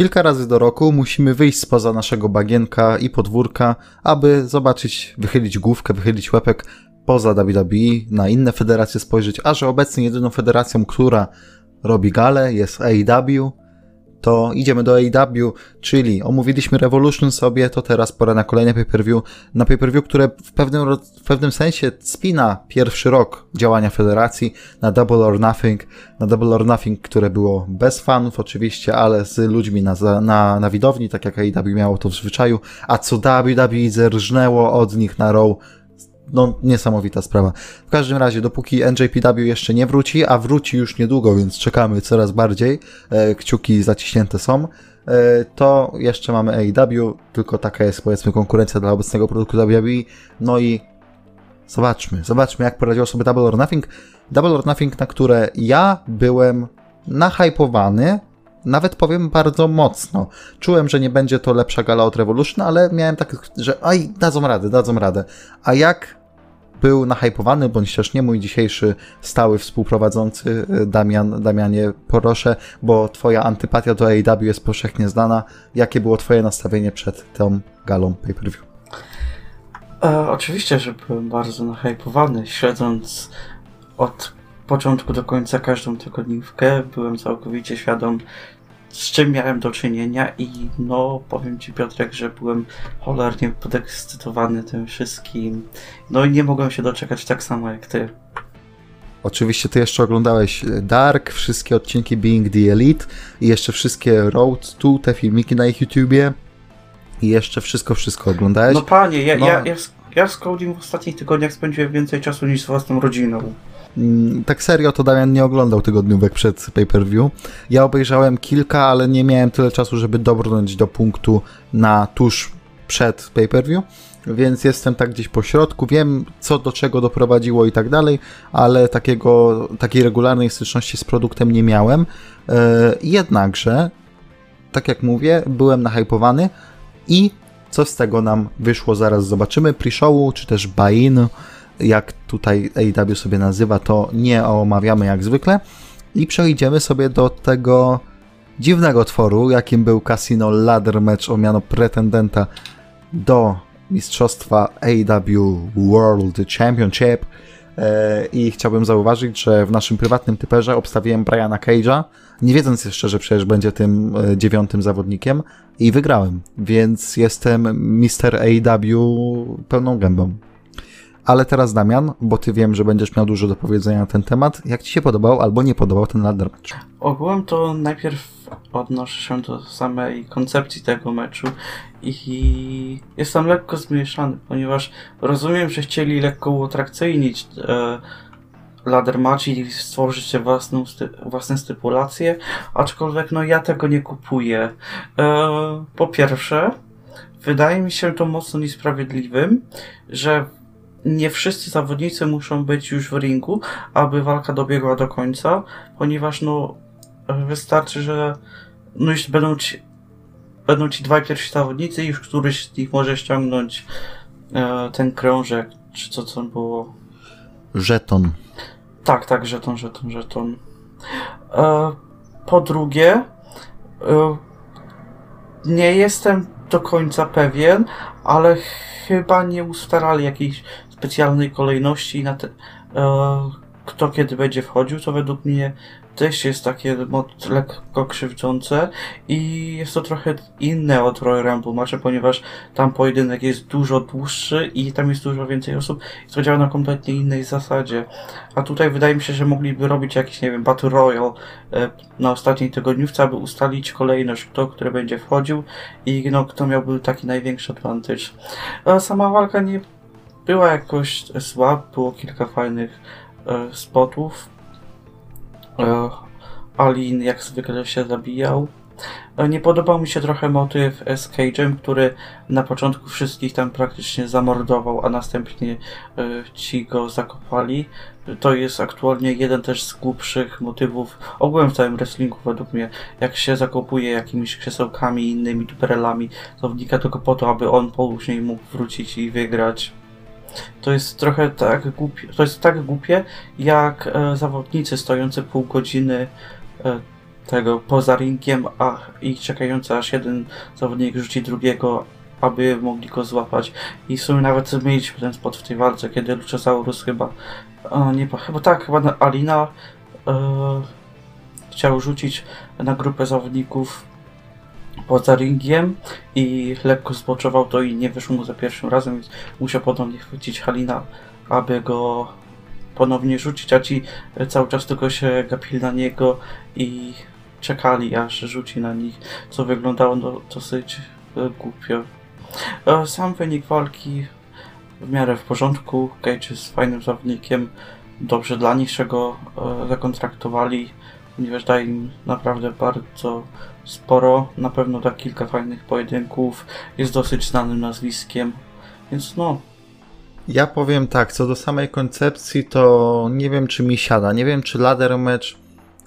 kilka razy do roku musimy wyjść spoza naszego bagienka i podwórka, aby zobaczyć, wychylić główkę, wychylić łepek poza WWE, na inne federacje spojrzeć, a że obecnie jedyną federacją, która robi gale jest AEW, to idziemy do AEW, czyli omówiliśmy Revolution sobie, to teraz pora na kolejne pay-per-view. Na pay-per-view, które w pewnym, w pewnym sensie spina pierwszy rok działania federacji na Double or Nothing. Na Double or Nothing, które było bez fanów oczywiście, ale z ludźmi na, na, na widowni, tak jak AEW miało to w zwyczaju, a co WWE zerżnęło od nich na Raw no, niesamowita sprawa. W każdym razie, dopóki NJPW jeszcze nie wróci, a wróci już niedługo, więc czekamy coraz bardziej, e, kciuki zaciśnięte są, e, to jeszcze mamy AEW, tylko taka jest powiedzmy konkurencja dla obecnego produktu WWE, no i zobaczmy, zobaczmy jak poradziło sobie Double or Nothing. Double or Nothing, na które ja byłem nahypowany, nawet powiem bardzo mocno. Czułem, że nie będzie to lepsza gala od Revolution, ale miałem tak, że aj, dadzą radę, dadzą radę. A jak był nahypowany, bądź też nie mój dzisiejszy stały współprowadzący y, Damian, Damianie, proszę, bo twoja antypatia do AEW jest powszechnie znana. Jakie było twoje nastawienie przed tą galą pay-per-view? E, oczywiście, że byłem bardzo nahypowany, śledząc od początku do końca każdą tygodniówkę. Byłem całkowicie świadom, z czym miałem do czynienia i no, powiem Ci Piotrek, że byłem cholernie podekscytowany tym wszystkim. No i nie mogłem się doczekać tak samo jak Ty. Oczywiście ty jeszcze oglądałeś Dark, wszystkie odcinki Being the Elite i jeszcze wszystkie Road to, te filmiki na ich YouTubie i jeszcze wszystko, wszystko oglądałeś. No panie, ja, no. ja, ja, ja z Coding w ostatnich tygodniach spędziłem więcej czasu niż z własną rodziną. Mm, tak serio to Damian nie oglądał tygodniówek przed pay-per-view. Ja obejrzałem kilka, ale nie miałem tyle czasu, żeby dobrnąć do punktu na tuż przed pay-per-view, więc jestem tak gdzieś po środku, wiem co do czego doprowadziło i tak dalej, ale takiego, takiej regularnej styczności z produktem nie miałem. Yy, jednakże, tak jak mówię, byłem nahypowany i co z tego nam wyszło zaraz zobaczymy. Pre-showu, czy też buy-in, jak tutaj AEW sobie nazywa, to nie omawiamy jak zwykle. I przejdziemy sobie do tego dziwnego tworu, jakim był Casino Ladder Match o miano pretendenta do mistrzostwa AEW World Championship. E, I chciałbym zauważyć, że w naszym prywatnym typerze obstawiłem Briana Cage'a, nie wiedząc jeszcze, że przecież będzie tym e, dziewiątym zawodnikiem i wygrałem, więc jestem Mr. AEW pełną gębą. Ale teraz Damian, bo ty wiem, że będziesz miał dużo do powiedzenia na ten temat. Jak ci się podobał albo nie podobał ten ladder match? Ogółem to najpierw odnoszę się do samej koncepcji tego meczu i jestem lekko zmieszany, ponieważ rozumiem, że chcieli lekko uatrakcyjnić e, ladder match i stworzyć własną sty własne stypulacje, aczkolwiek no ja tego nie kupuję. E, po pierwsze, wydaje mi się to mocno niesprawiedliwym, że nie wszyscy zawodnicy muszą być już w ringu, aby walka dobiegła do końca, ponieważ no wystarczy, że no już będą ci, będą ci dwaj pierwsi zawodnicy i już któryś z nich może ściągnąć e, ten krążek, czy co co było. Żeton. Tak, tak, żeton, żeton, żeton. E, po drugie, e, nie jestem do końca pewien, ale chyba nie ustalali jakiejś specjalnej kolejności na te, e, kto kiedy będzie wchodził, co według mnie też jest takie lekko krzywdzące i jest to trochę inne od Royal Rumble matcha, ponieważ tam pojedynek jest dużo dłuższy i tam jest dużo więcej osób i to działa na kompletnie innej zasadzie. A tutaj wydaje mi się, że mogliby robić jakiś, nie wiem, Battle Royale e, na ostatniej tygodniówce, aby ustalić kolejność, kto, który będzie wchodził i no, kto miałby taki największy advantage. A sama walka nie była jakoś słaba, było kilka fajnych e, spotów. E, Alin jak zwykle się zabijał. E, nie podobał mi się trochę motyw z Cage'em, który na początku wszystkich tam praktycznie zamordował, a następnie e, ci go zakopali. To jest aktualnie jeden też z głupszych motywów ogółem w całym wrestlingu według mnie. Jak się zakopuje jakimiś krzesełkami i innymi duperelami zawodnika tylko po to, aby on później mógł wrócić i wygrać. To jest trochę tak głupie, to jest tak głupie, jak e, zawodnicy stojący pół godziny e, tego poza ringiem, a i czekający aż jeden zawodnik rzuci drugiego, aby mogli go złapać. I w sumie nawet zmieniliśmy ten spot w tej walce, kiedy Luchasaurus chyba, o, nie, chyba tak, chyba na Alina e, chciał rzucić na grupę zawodników poza ringiem i lekko zboczował to i nie wyszło mu za pierwszym razem, więc musiał ponownie chwycić Halina, aby go ponownie rzucić, a ci cały czas tylko się gapili na niego i czekali aż rzuci na nich, co wyglądało no, dosyć e, głupio. E, Sam wynik walki w miarę w porządku, Cage jest fajnym zawodnikiem, dobrze dla nich, czego e, zakontraktowali, ponieważ daje im naprawdę bardzo sporo, na pewno da kilka fajnych pojedynków, jest dosyć znanym nazwiskiem, więc no, Ja powiem tak, co do samej koncepcji, to nie wiem, czy mi siada. Nie wiem, czy ladder match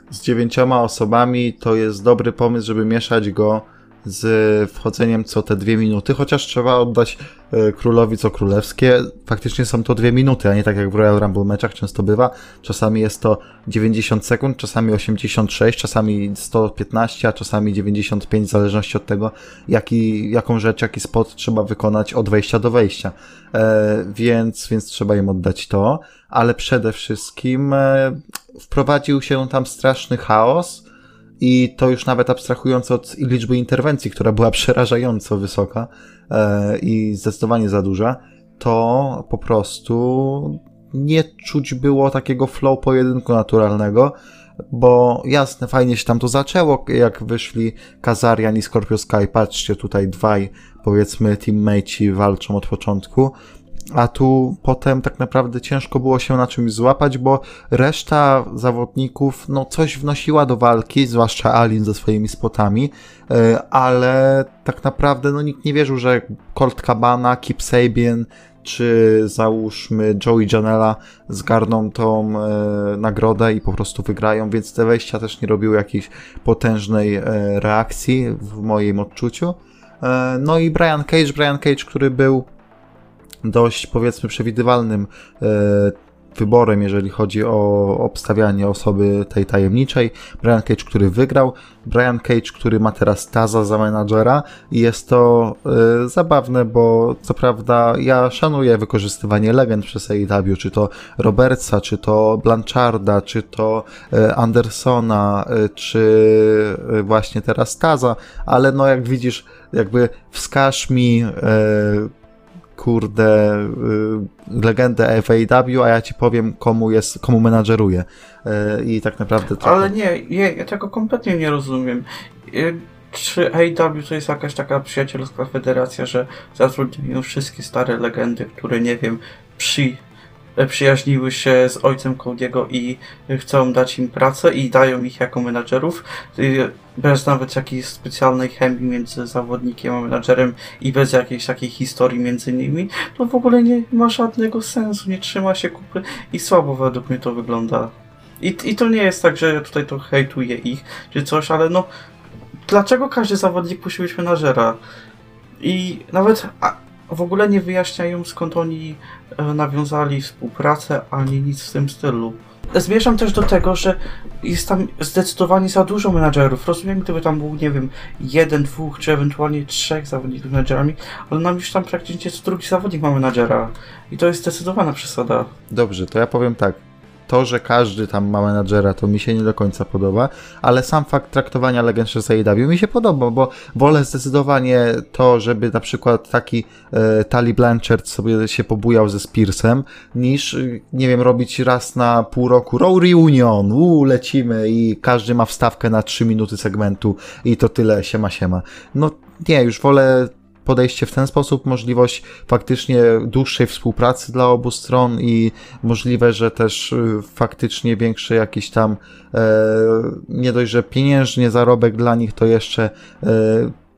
z dziewięcioma osobami to jest dobry pomysł, żeby mieszać go z wchodzeniem co te dwie minuty, chociaż trzeba oddać e, królowi co królewskie. Faktycznie są to dwie minuty, a nie tak jak w Royal Rumble meczach często bywa. Czasami jest to 90 sekund, czasami 86, czasami 115, a czasami 95, w zależności od tego, jaki, jaką rzecz, jaki spot trzeba wykonać od wejścia do wejścia. E, więc, więc trzeba im oddać to, ale przede wszystkim e, wprowadził się tam straszny chaos i to już nawet abstrahując od liczby interwencji, która była przerażająco wysoka e, i zdecydowanie za duża, to po prostu nie czuć było takiego flow pojedynku naturalnego, bo jasne, fajnie się tam to zaczęło, jak wyszli Kazarian i Scorpio Sky, patrzcie, tutaj dwaj, powiedzmy, teammateci walczą od początku, a tu potem tak naprawdę ciężko było się na czymś złapać, bo reszta zawodników no coś wnosiła do walki, zwłaszcza Alin ze swoimi spotami, e, ale tak naprawdę no nikt nie wierzył, że Colt Cabana, Kip Sabian czy załóżmy Joey Janela zgarną tą e, nagrodę i po prostu wygrają, więc te wejścia też nie robiły jakiejś potężnej e, reakcji w moim odczuciu. E, no i Brian Cage, Brian Cage, który był dość powiedzmy przewidywalnym e, wyborem, jeżeli chodzi o obstawianie osoby tej tajemniczej. Brian Cage, który wygrał, Brian Cage, który ma teraz Taza za menadżera. I jest to e, zabawne, bo co prawda ja szanuję wykorzystywanie legend przez AEW, czy to Robertsa, czy to Blancharda, czy to e, Andersona, czy właśnie teraz Taza, ale no jak widzisz, jakby wskaż mi kurde, y, legendę FAW, a ja ci powiem, komu jest, komu menadżeruje. Y, I tak naprawdę trochę... Ale nie, nie, ja tego kompletnie nie rozumiem. Y, Czy AEW to jest jakaś taka przyjacielska federacja, że zatrudniają wszystkie stare legendy, które nie wiem, przy, przyjaźniły się z ojcem Cody'ego i chcą dać im pracę i dają ich jako menadżerów, y, bez nawet jakiejś specjalnej chemii między zawodnikiem a menadżerem i bez jakiejś takiej historii między nimi, to w ogóle nie ma żadnego sensu, nie trzyma się kupy i słabo według mnie to wygląda. I, I to nie jest tak, że ja tutaj to hejtuję ich, czy coś, ale no dlaczego każdy zawodnik musi być menadżera? I nawet a, w ogóle nie wyjaśniają skąd oni e, nawiązali współpracę, ani nic w tym stylu. Zmierzam też do tego, że jest tam zdecydowanie za dużo menadżerów. Rozumiem, gdyby tam był, nie wiem, jeden, dwóch, czy ewentualnie trzech zawodników menadżerami, ale nam już tam praktycznie co drugi zawodnik ma menadżera. I to jest zdecydowana przesada. Dobrze, to ja powiem tak. To, że każdy tam ma menadżera, to mi się nie do końca podoba, ale sam fakt traktowania legend przez AEW mi się podoba, bo wolę zdecydowanie to, żeby na przykład taki e, Tali Blanchard sobie się pobujał ze Spearsem, niż, y, nie wiem, robić raz na pół roku Raw Reunion, uuu, lecimy i każdy ma wstawkę na 3 minuty segmentu i to tyle, siema, siema. No nie, już wolę podejście w ten sposób, możliwość faktycznie dłuższej współpracy dla obu stron i możliwe, że też y, faktycznie większy jakiś tam e, nie dość, że pieniężnie zarobek dla nich, to jeszcze e,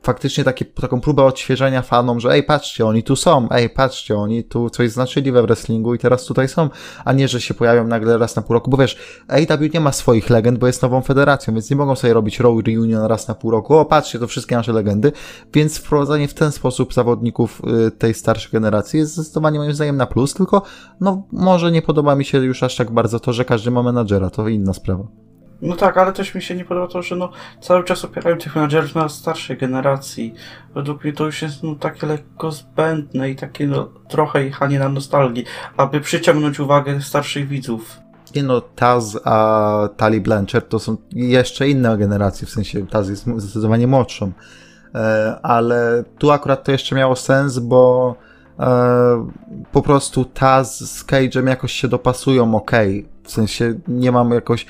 faktycznie takie, taką próbę odświeżenia fanom, że ej, patrzcie, oni tu są, ej, patrzcie, oni tu coś znaczyli we wrestlingu i teraz tutaj są, a nie, że się pojawią nagle raz na pół roku, bo wiesz, AEW nie ma swoich legend, bo jest nową federacją, więc nie mogą sobie robić Raw Reunion raz na pół roku, o, patrzcie, to wszystkie nasze legendy, więc wprowadzenie w ten sposób zawodników y, tej starszej generacji jest zdecydowanie moim zdaniem na plus, tylko no, może nie podoba mi się już aż tak bardzo to, że każdy ma menadżera, to inna sprawa. No tak, ale też mi się nie podoba to, że no cały czas opierają tych menadżerów na starszej generacji. Według mnie to już jest no takie lekko zbędne i takie no trochę jechanie na nostalgii, aby przyciągnąć uwagę starszych widzów. Nie no, Taz a Tali Blanchard to są jeszcze inne generacje, w sensie Taz jest zdecydowanie młodszą. E, ale tu akurat to jeszcze miało sens, bo e, po prostu Taz z Cage'em jakoś się dopasują ok. W sensie nie mam jakoś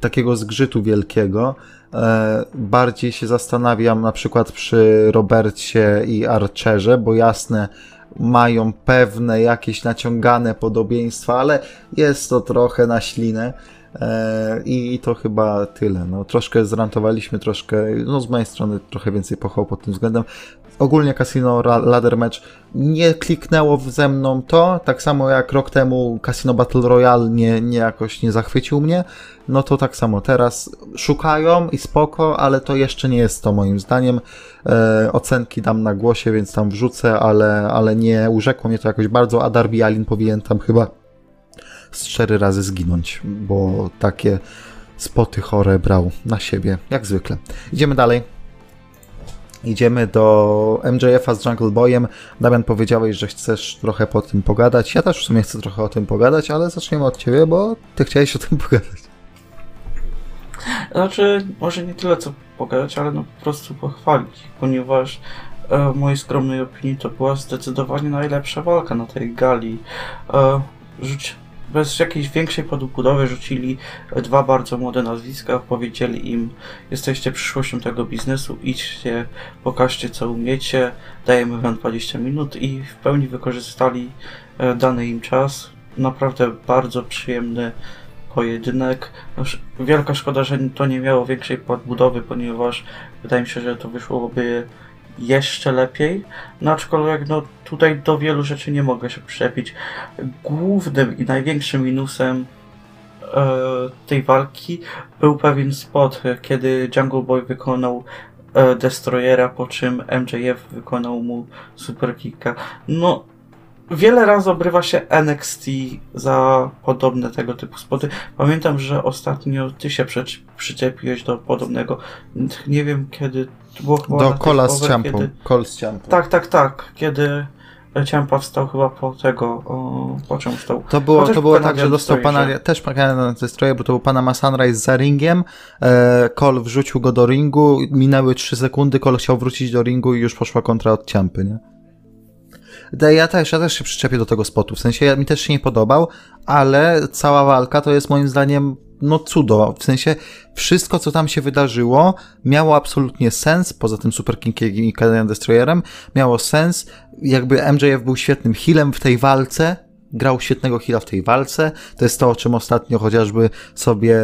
takiego zgrzytu wielkiego. E, bardziej się zastanawiam na przykład przy Robercie i Archerze, bo jasne, mają pewne jakieś naciągane podobieństwa, ale jest to trochę na ślinę. E, I to chyba tyle. No, troszkę zrantowaliśmy, troszkę, no z mojej strony trochę więcej pochwał pod tym względem. Ogólnie Casino Ladder Match nie kliknęło ze mną to, tak samo jak rok temu Casino Battle Royale nie, nie jakoś nie zachwycił mnie, no to tak samo teraz szukają i spoko, ale to jeszcze nie jest to moim zdaniem. E, ocenki dam na głosie, więc tam wrzucę, ale, ale nie urzekło mnie to jakoś bardzo, a Darby Allin powinien tam chyba z cztery razy zginąć, bo takie spoty chore brał na siebie, jak zwykle. Idziemy dalej. Idziemy do MJF-a z Jungle Boyem. Damian powiedziałeś, że chcesz trochę po tym pogadać. Ja też w sumie chcę trochę o tym pogadać, ale zaczniemy od ciebie, bo ty chciałeś o tym pogadać. Znaczy, może nie tyle co pogadać, ale no po prostu pochwalić, ponieważ e, w mojej skromnej opinii to była zdecydowanie najlepsza walka na tej gali. E, rzuć, bez jakiejś większej podbudowy rzucili dwa bardzo młode nazwiska, powiedzieli im jesteście przyszłością tego biznesu, idźcie, pokażcie co umiecie, dajemy wam 20 minut i w pełni wykorzystali e, dany im czas. Naprawdę bardzo przyjemny pojedynek. Wielka szkoda, że to nie miało większej podbudowy, ponieważ wydaje mi się, że to wyszłoby jeszcze lepiej. No aczkolwiek no, tutaj do wielu rzeczy nie mogę się przyczepić. Głównym i największym minusem e, tej walki był pewien spot, kiedy Jungle Boy wykonał e, Destroyera, po czym MJF wykonał mu Superkicka. No Wiele razy obrywa się NXT za podobne tego typu spoty. Pamiętam, że ostatnio ty się przy, przyczepiłeś do podobnego. Nie wiem kiedy. To było chyba do kola z ciampą. Kiedy... Kol z ciampą. Tak, tak, tak. Kiedy Ciampa wstał chyba po tego, po czym wstał. To było, to było tak, że dostał pana, że... też pana ze stroje, bo to był pana Sunrise za ringiem, e, Kol wrzucił go do ringu, minęły 3 sekundy, Kol chciał wrócić do ringu i już poszła kontra od Ciampy, nie? Ja też, ja też się przyczepię do tego spotu, w sensie mi też się nie podobał, ale cała walka to jest moim zdaniem no cudo, w sensie wszystko, co tam się wydarzyło, miało absolutnie sens, poza tym Super Kingiem i Canadian Destroyerem, miało sens, jakby MJF był świetnym healem w tej walce, grał świetnego heala w tej walce. To jest to, o czym ostatnio chociażby sobie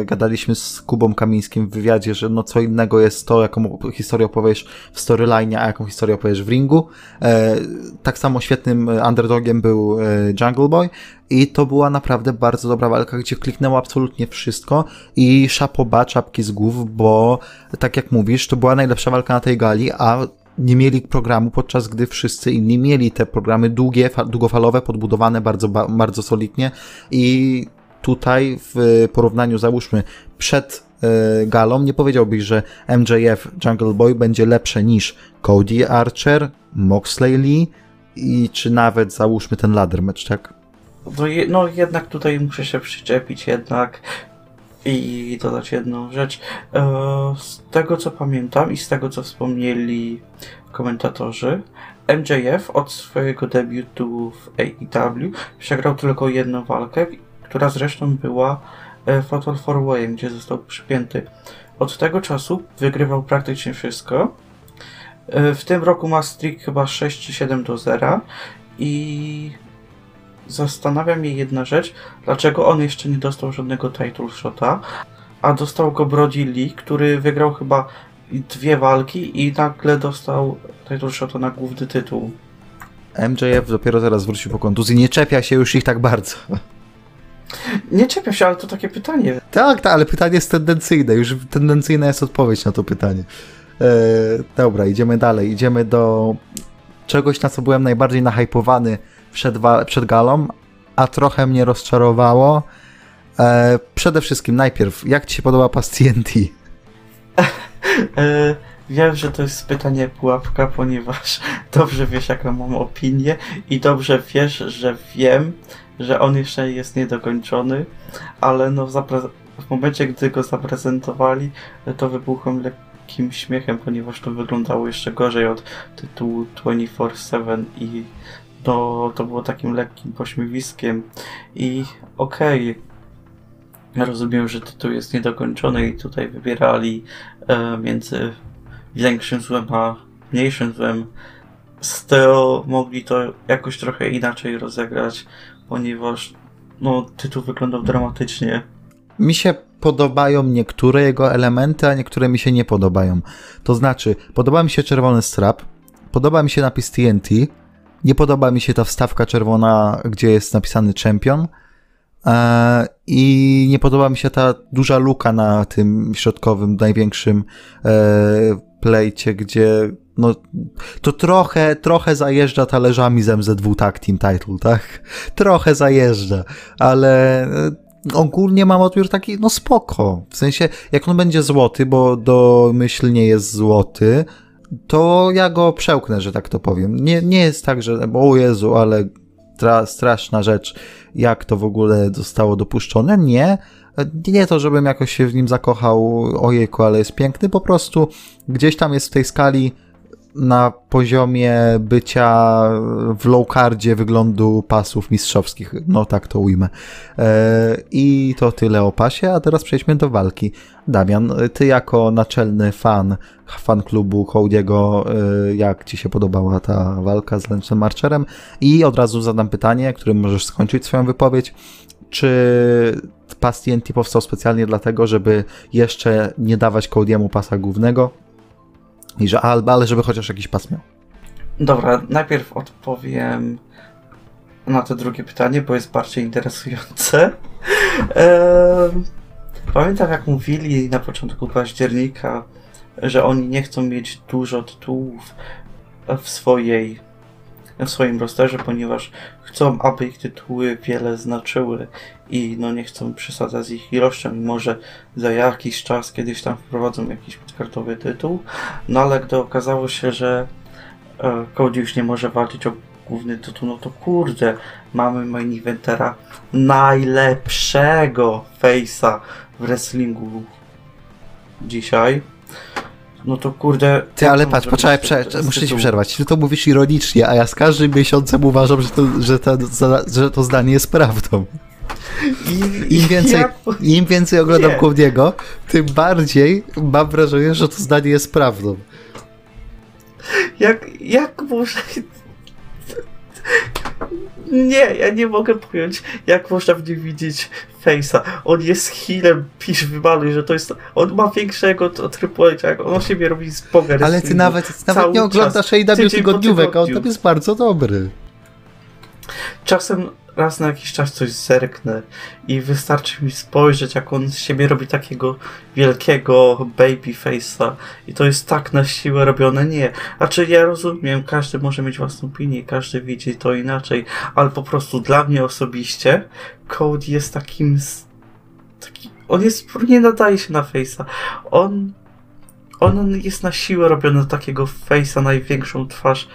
e, gadaliśmy z Kubą Kamińskim w wywiadzie, że no co innego jest to, jaką historię opowiesz w storyline, a jaką historię opowiesz w ringu. E, tak samo świetnym underdogiem był e, Jungle Boy i to była naprawdę bardzo dobra walka, gdzie kliknęło absolutnie wszystko i szapoba, czapki z głów, bo tak jak mówisz, to była najlepsza walka na tej gali, a nie mieli programu, podczas gdy wszyscy inni mieli te programy długie, długofalowe, podbudowane bardzo, bardzo solidnie i tutaj w porównaniu, załóżmy, przed y, galą, nie powiedziałbyś, że MJF Jungle Boy będzie lepsze niż Cody Archer, Moxley Lee i czy nawet załóżmy ten ladder match, tak? No, je, no jednak tutaj muszę się przyczepić jednak i dodać jedną rzecz. E, z tego co pamiętam i z tego co wspomnieli komentatorzy, MJF od swojego debiutu w AEW przegrał tylko jedną walkę, która zresztą była e, Fatal 4 Way, gdzie został przypięty. Od tego czasu wygrywał praktycznie wszystko. E, w tym roku ma streak chyba 6-7 do 0 i zastanawia mnie jedna rzecz, dlaczego on jeszcze nie dostał żadnego title shota, a dostał go Brody Lee, który wygrał chyba dwie walki i nagle dostał title shota na główny tytuł. MJF dopiero teraz wrócił po kontuzji, nie czepia się już ich tak bardzo. Nie czepia się, ale to takie pytanie. Tak, tak, ale pytanie jest tendencyjne, już tendencyjna jest odpowiedź na to pytanie. Eee, dobra, idziemy dalej, idziemy do czegoś, na co byłem najbardziej nahypowany przed, przed galą, a trochę mnie rozczarowało. E, przede wszystkim, najpierw, jak ci się podoba pas TNT? E, wiem, że to jest pytanie pułapka, ponieważ dobrze wiesz, jaką mam opinię i dobrze wiesz, że wiem, że on jeszcze jest niedokończony, ale no w momencie, gdy go zaprezentowali, to wybuchłem lekkim śmiechem, ponieważ to wyglądało jeszcze gorzej od tytułu 24-7 i no, to było takim lekkim pośmiewiskiem i okej, rozumiem, że tytuł jest niedokończony i tutaj wybierali e, między większym złem a mniejszym złem. Styl mogli to jakoś trochę inaczej rozegrać, ponieważ no, tytuł wyglądał dramatycznie. Mi się podobają niektóre jego elementy, a niektóre mi się nie podobają. To znaczy, podoba mi się czerwony strap, podoba mi się napis TNT, nie podoba mi się ta wstawka czerwona, gdzie jest napisany champion. E, I nie podoba mi się ta duża luka na tym środkowym, największym e, plejcie, gdzie no, to trochę, trochę zajeżdża talerzami z MZ2 Tag Team Title, tak? Trochę zajeżdża, ale e, ogólnie mam odbiór taki, no spoko. W sensie, jak on będzie złoty, bo domyślnie jest złoty, to ja go przełknę, że tak to powiem. Nie, nie jest tak, że o Jezu, ale tra, straszna rzecz, jak to w ogóle zostało dopuszczone. Nie. Nie to, żebym jakoś się w nim zakochał, ojejku, ale jest piękny, po prostu gdzieś tam jest w tej skali na poziomie bycia w low-cardzie wyglądu pasów mistrzowskich. No tak to ujmę. E, I to tyle o pasie, a teraz przejdźmy do walki. Damian, ty jako naczelny fan fan klubu Cody'ego, e, jak ci się podobała ta walka z Lęcznym Marcherem? I od razu zadam pytanie, którym możesz skończyć swoją wypowiedź. Czy pas TNT powstał specjalnie dlatego, żeby jeszcze nie dawać Cody'emu pasa głównego? I że, ale żeby chociaż jakiś pas miał. Dobra, najpierw odpowiem na to drugie pytanie, bo jest bardziej interesujące. Pamiętam, jak mówili na początku października, że oni nie chcą mieć dużo tytułów w swojej w swoim rosterze, ponieważ chcą, aby ich tytuły wiele znaczyły i no nie chcą przesadzać z ich ilością, mimo że za jakiś czas kiedyś tam wprowadzą jakiś podkartowy tytuł, no ale gdy okazało się, że e, Cody już nie może walczyć o główny tytuł, no to kurde, mamy main eventera najlepszego face'a w wrestlingu dzisiaj no to kurde. Ty, ale patrz, poczekaj, prze, muszę ci przerwać. Ty to mówisz ironicznie, a ja z każdym miesiącem uważam, że to, że to, że to zdanie jest prawdą. I, Im więcej, ja... Im więcej oglądam Cody'ego, tym bardziej mam wrażenie, że to zdanie jest prawdą. Jak, jak może nie, ja nie mogę pojąć, jak można w nim widzieć Face'a. On jest healem, pisz wymaluj, że to jest... On ma większego Triple H, on o siebie robi z poger. Ale ty nawet, nawet nie oglądasz AEW tygodniówek, a on tam jest bardzo dobry. Czasem raz na jakiś czas coś zerknę i wystarczy mi spojrzeć, jak on z siebie robi takiego wielkiego baby face'a i to jest tak na siłę robione. Nie. Znaczy ja rozumiem, każdy może mieć własną opinię, każdy widzi to inaczej, ale po prostu dla mnie osobiście Code jest takim taki, on jest, nie nadaje się na face'a. On on jest na siłę robiony takiego face'a, największą twarz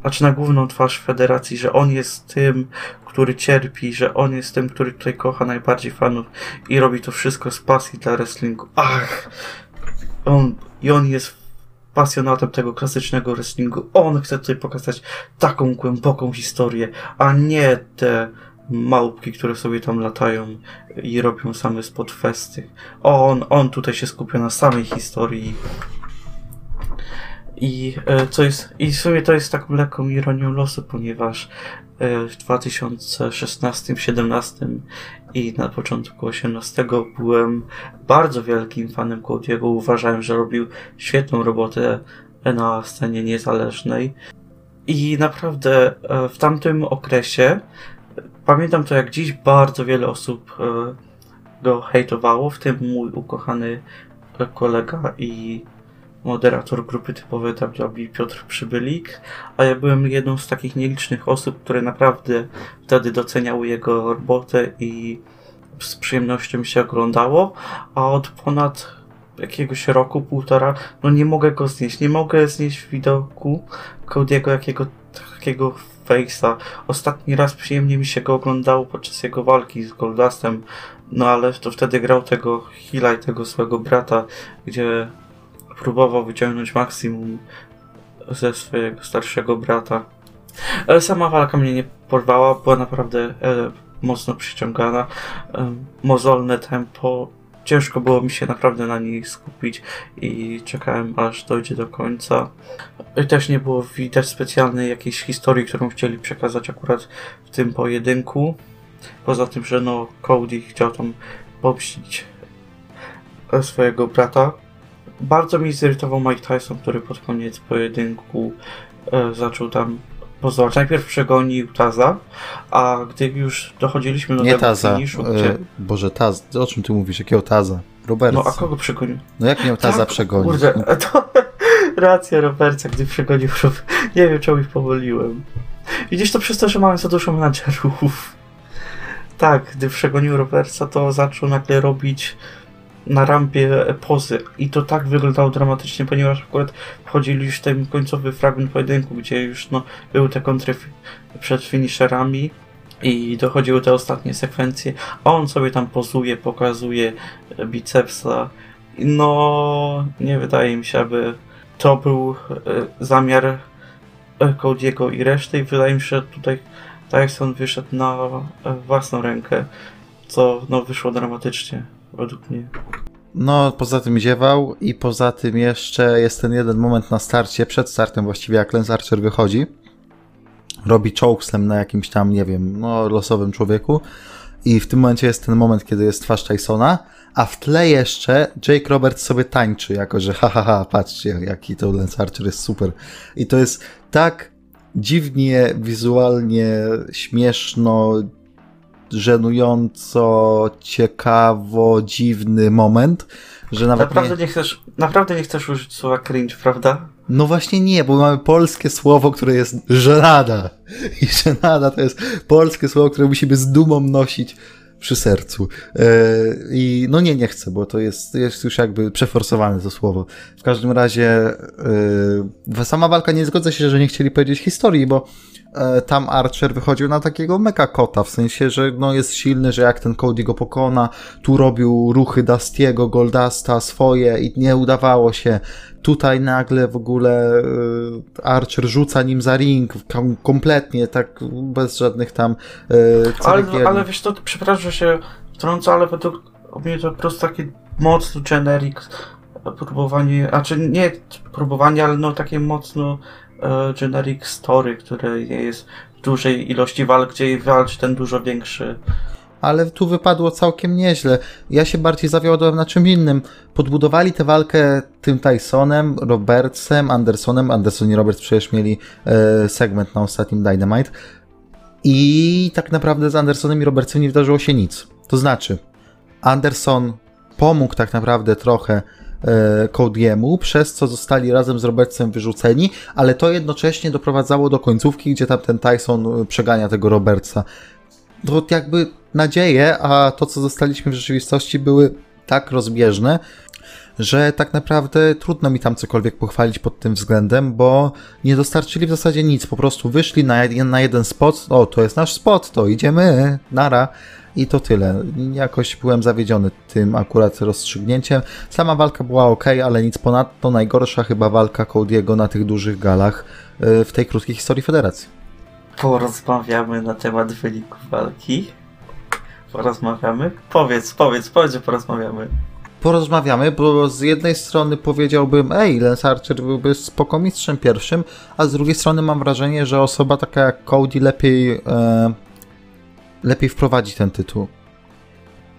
znaczy na główną twarz federacji, że on jest tym, który cierpi, że on jest tym, który tutaj kocha najbardziej fanów i robi to wszystko z pasji dla wrestlingu. Ach! On, I on jest pasjonatem tego klasycznego wrestlingu. On chce tutaj pokazać taką głęboką historię, a nie te małpki, które sobie tam latają i robią same spod festy. On, on tutaj się skupia na samej historii i e, co jest, i w sumie to jest taką lekką ironią losu, ponieważ e, w 2016, 17 i na początku 18 byłem bardzo wielkim fanem Cody'ego. Uważałem, że robił świetną robotę na scenie niezależnej. I naprawdę e, w tamtym okresie pamiętam to jak dziś bardzo wiele osób go hejtowało, w tym mój ukochany kolega i moderator grupy typowej WWE Piotr Przybylik, a ja byłem jedną z takich nielicznych osób, które naprawdę wtedy doceniały jego robotę i z przyjemnością się oglądało, a od ponad jakiegoś roku, półtora, no nie mogę go znieść. Nie mogę znieść widoku Cody'ego jakiego takiego face'a. Ostatni raz przyjemnie mi się go oglądało podczas jego walki z Goldustem, no ale to wtedy grał tego Hila i tego swojego brata, gdzie próbował wyciągnąć maksimum ze swojego starszego brata. Ale sama walka mnie nie porwała, była naprawdę e, mocno przyciągana. E, mozolne tempo. Ciężko było mi się naprawdę na niej skupić i czekałem aż dojdzie do końca. I też nie było widać specjalnej jakiejś historii, którą chcieli przekazać akurat w tym pojedynku. Poza tym, że no Cody chciał tam pomścić e, swojego brata. Bardzo mi zirytował Mike Tyson, który pod koniec pojedynku e, zaczął tam pozować. Najpierw przegonił Taza, a gdy już dochodziliśmy do Nie tego Taza. finiszu, E, gdzie... Boże, Taz. O czym ty mówisz? Jakiego Taza? Robertsa. No a kogo przegonił? No jak miał Taza Tak, przegonić? Kurde, No, to racja Roberta, gdy przegonił Nie wiem, czemu ich pomyliłem. Widzisz, to przez to, że mamy za dużo menadżerów. Tak, gdy przegonił Roberta, to zaczął nagle robić na rampie pozy. I to tak wyglądało dramatycznie, ponieważ akurat wchodzili już ten końcowy fragment pojedynku, gdzie już no, były te kontry przed finisherami i dochodziły te ostatnie sekwencje, a on sobie tam pozuje, pokazuje bicepsa. No, nie wydaje mi się, aby to był e, zamiar e, Cody'ego i reszty i wydaje mi się, że tutaj Tyson wyszedł na e, własną rękę, co no, wyszło dramatycznie, według mnie. No, poza tym ziewał i poza tym jeszcze jest ten jeden moment na starcie, przed startem właściwie, jak Lance Archer wychodzi. Robi chokeslam na jakimś tam, nie wiem, no, losowym człowieku. I w tym momencie jest ten moment, kiedy jest twarz Tysona, a w tle jeszcze Jake Roberts sobie tańczy, jako że ha, ha, ha, patrzcie, jaki to Lance Archer jest super. I to jest tak dziwnie, wizualnie, śmieszno, żenująco, ciekawo, dziwny moment, że nawet Naprawdę nie... nie chcesz, naprawdę nie chcesz użyć słowa cringe, prawda? No właśnie nie, bo mamy polskie słowo, które jest żenada. I żenada to jest polskie słowo, które musimy z dumą nosić przy sercu. Yy, I no nie, nie chcę, bo to jest, jest już jakby przeforsowane to słowo. W każdym razie yy, sama walka nie zgodzę się, że nie chcieli powiedzieć historii, bo yy, tam Archer wychodził na takiego mega kota, w sensie, że no jest silny, że jak ten Cody go pokona, tu robił ruchy Dustiego, Goldasta swoje i nie udawało się. Tutaj nagle w ogóle yy, Archer rzuca nim za ring kom- kompletnie, tak bez żadnych tam yy, Ale, ale wiesz to, przepraszam, że się wtrącę, ale według mnie to po prostu takie mocno generic próbowanie, a czy nie próbowanie, ale no takie mocno e, generic story, które nie jest w dużej ilości walk, gdzie walczy ten dużo większy. Ale tu wypadło całkiem nieźle. Ja się bardziej zawiodłem na czym innym. Podbudowali tę walkę tym Tysonem, Robertsem, Andersonem. Anderson i Roberts przecież mieli e, segment na ostatnim Dynamite. I tak naprawdę z Andersonem i Robertsem nie wydarzyło się nic. To znaczy, Anderson pomógł tak naprawdę trochę e, Cody'emu, przez co zostali razem z Robertsem wyrzuceni, ale to jednocześnie doprowadzało do końcówki, gdzie tam ten Tyson przegania tego Robertsa. To jakby nadzieje, a to co zostaliśmy w rzeczywistości były tak rozbieżne, że tak naprawdę trudno mi tam cokolwiek pochwalić pod tym względem, bo nie dostarczyli w zasadzie nic. Po prostu wyszli na jeden, na jeden spot. O, to jest nasz spot, to idziemy, nara. I to tyle. Jakoś byłem zawiedziony tym akurat rozstrzygnięciem. Sama walka była ok, ale nic ponadto. Najgorsza chyba walka Cody'ego na tych dużych galach yy, w tej krótkiej historii federacji. Porozmawiamy na temat wyników walki. Porozmawiamy? Powiedz, powiedz, powiedz, że porozmawiamy. porozmawiamy, bo z jednej strony powiedziałbym, ej, Lance Archer byłby spoko mistrzem pierwszym, a z drugiej strony mam wrażenie, że osoba taka jak Cody lepiej, e, lepiej wprowadzi ten tytuł.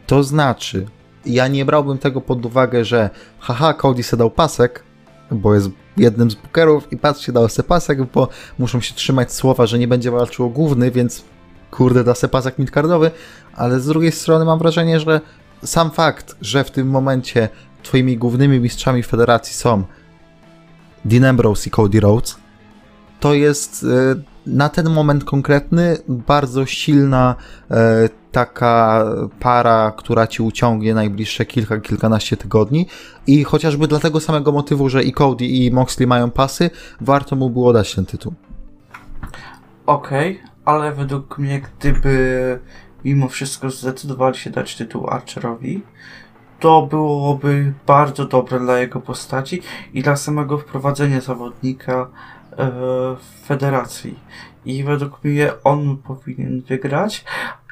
To znaczy, ja nie brałbym tego pod uwagę, że haha, Cody se dał pasek, bo jest jednym z bookerów i patrzcie, dał se pasek, bo muszą się trzymać słowa, że nie będzie walczył główny, więc kurde, da se pasek midcardowy, ale z drugiej strony mam wrażenie, że sam fakt, że w tym momencie twoimi głównymi mistrzami federacji są Dean Ambrose i Cody Rhodes, to jest y, na ten moment konkretny bardzo silna e, taka para, która ci uciągnie najbliższe kilka, kilkanaście tygodni i chociażby dla tego samego motywu, że i Cody i Moxley mają pasy, warto mu było dać ten tytuł. Okej, okay, ale według mnie gdyby mimo wszystko zdecydowali się dać tytuł Archerowi, to byłoby bardzo dobre dla jego postaci i dla samego wprowadzenia zawodnika w federacji. I według mnie on powinien wygrać.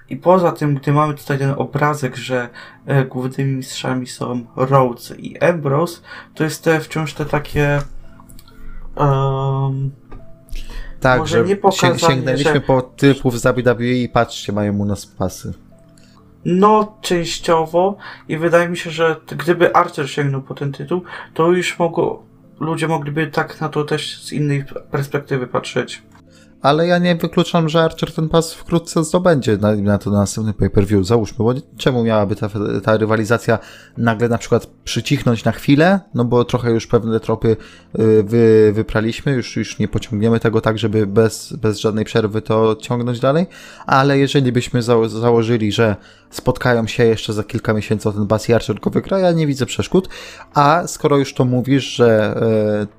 I poza tym, gdy mamy tutaj ten obrazek, że e, głównymi mistrzami są Rhodes i Ambrose, to jest te wciąż te takie um, tak, Może że nie pokazanie, sięgnęliśmy że... po typów z WWE i patrzcie, mają u nas pasy. No, częściowo i wydaje mi się, że gdyby Archer sięgnął po ten tytuł, to już mogło, ludzie mogliby tak na to też z innej perspektywy patrzeć ale ja nie wykluczam, że Archer ten pas wkrótce zdobędzie na, na to na następny pay-per-view. Załóżmy, bo czemu miałaby ta, ta rywalizacja nagle na przykład przycichnąć na chwilę, no bo trochę już pewne tropy y, wy, wypraliśmy, już, już nie pociągniemy tego tak, żeby bez, bez żadnej przerwy to ciągnąć dalej, ale jeżeli byśmy za, założyli, że spotkają się jeszcze za kilka miesięcy o ten bas i Archer go wygra, ja nie widzę przeszkód, a skoro już to mówisz, że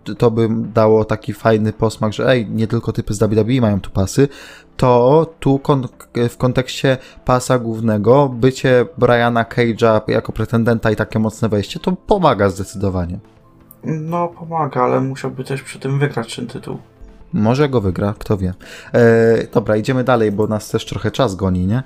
e, to by dało taki fajny posmak, że ej, nie tylko typy z WWE mają tu pasy, to tu kon w kontekście pasa głównego bycie Briana Cage'a jako pretendenta i takie mocne wejście, to pomaga zdecydowanie. No, pomaga, ale musiałby też przy tym wygrać ten tytuł. Może go wygra, kto wie. E, dobra, idziemy dalej, bo nas też trochę czas goni, nie?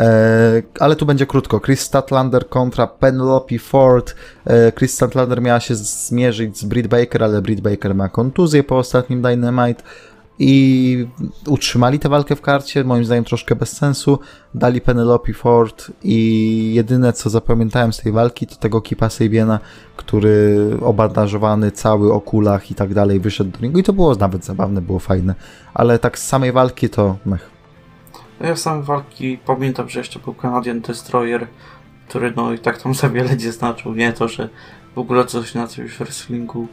E, ale tu będzie krótko. Chris Statlander kontra Penelope Ford. E, Chris Statlander miała się zmierzyć z Britt Baker, ale Britt Baker ma kontuzję po ostatnim Dynamite i utrzymali tę walkę w karcie, moim zdaniem troszkę bez sensu. Dali Penelope Ford i jedyne co zapamiętałem z tej walki to tego Kipa Sabiena, który obandażowany cały o kulach i tak dalej wyszedł do ringu i to było nawet zabawne, było fajne, ale tak z samej walki to mech. Ja z samej walki pamiętam, że jeszcze był Canadian Destroyer, który no i tak tam za wiele nie znaczył, nie to, że w ogóle coś na coś w wrestlingu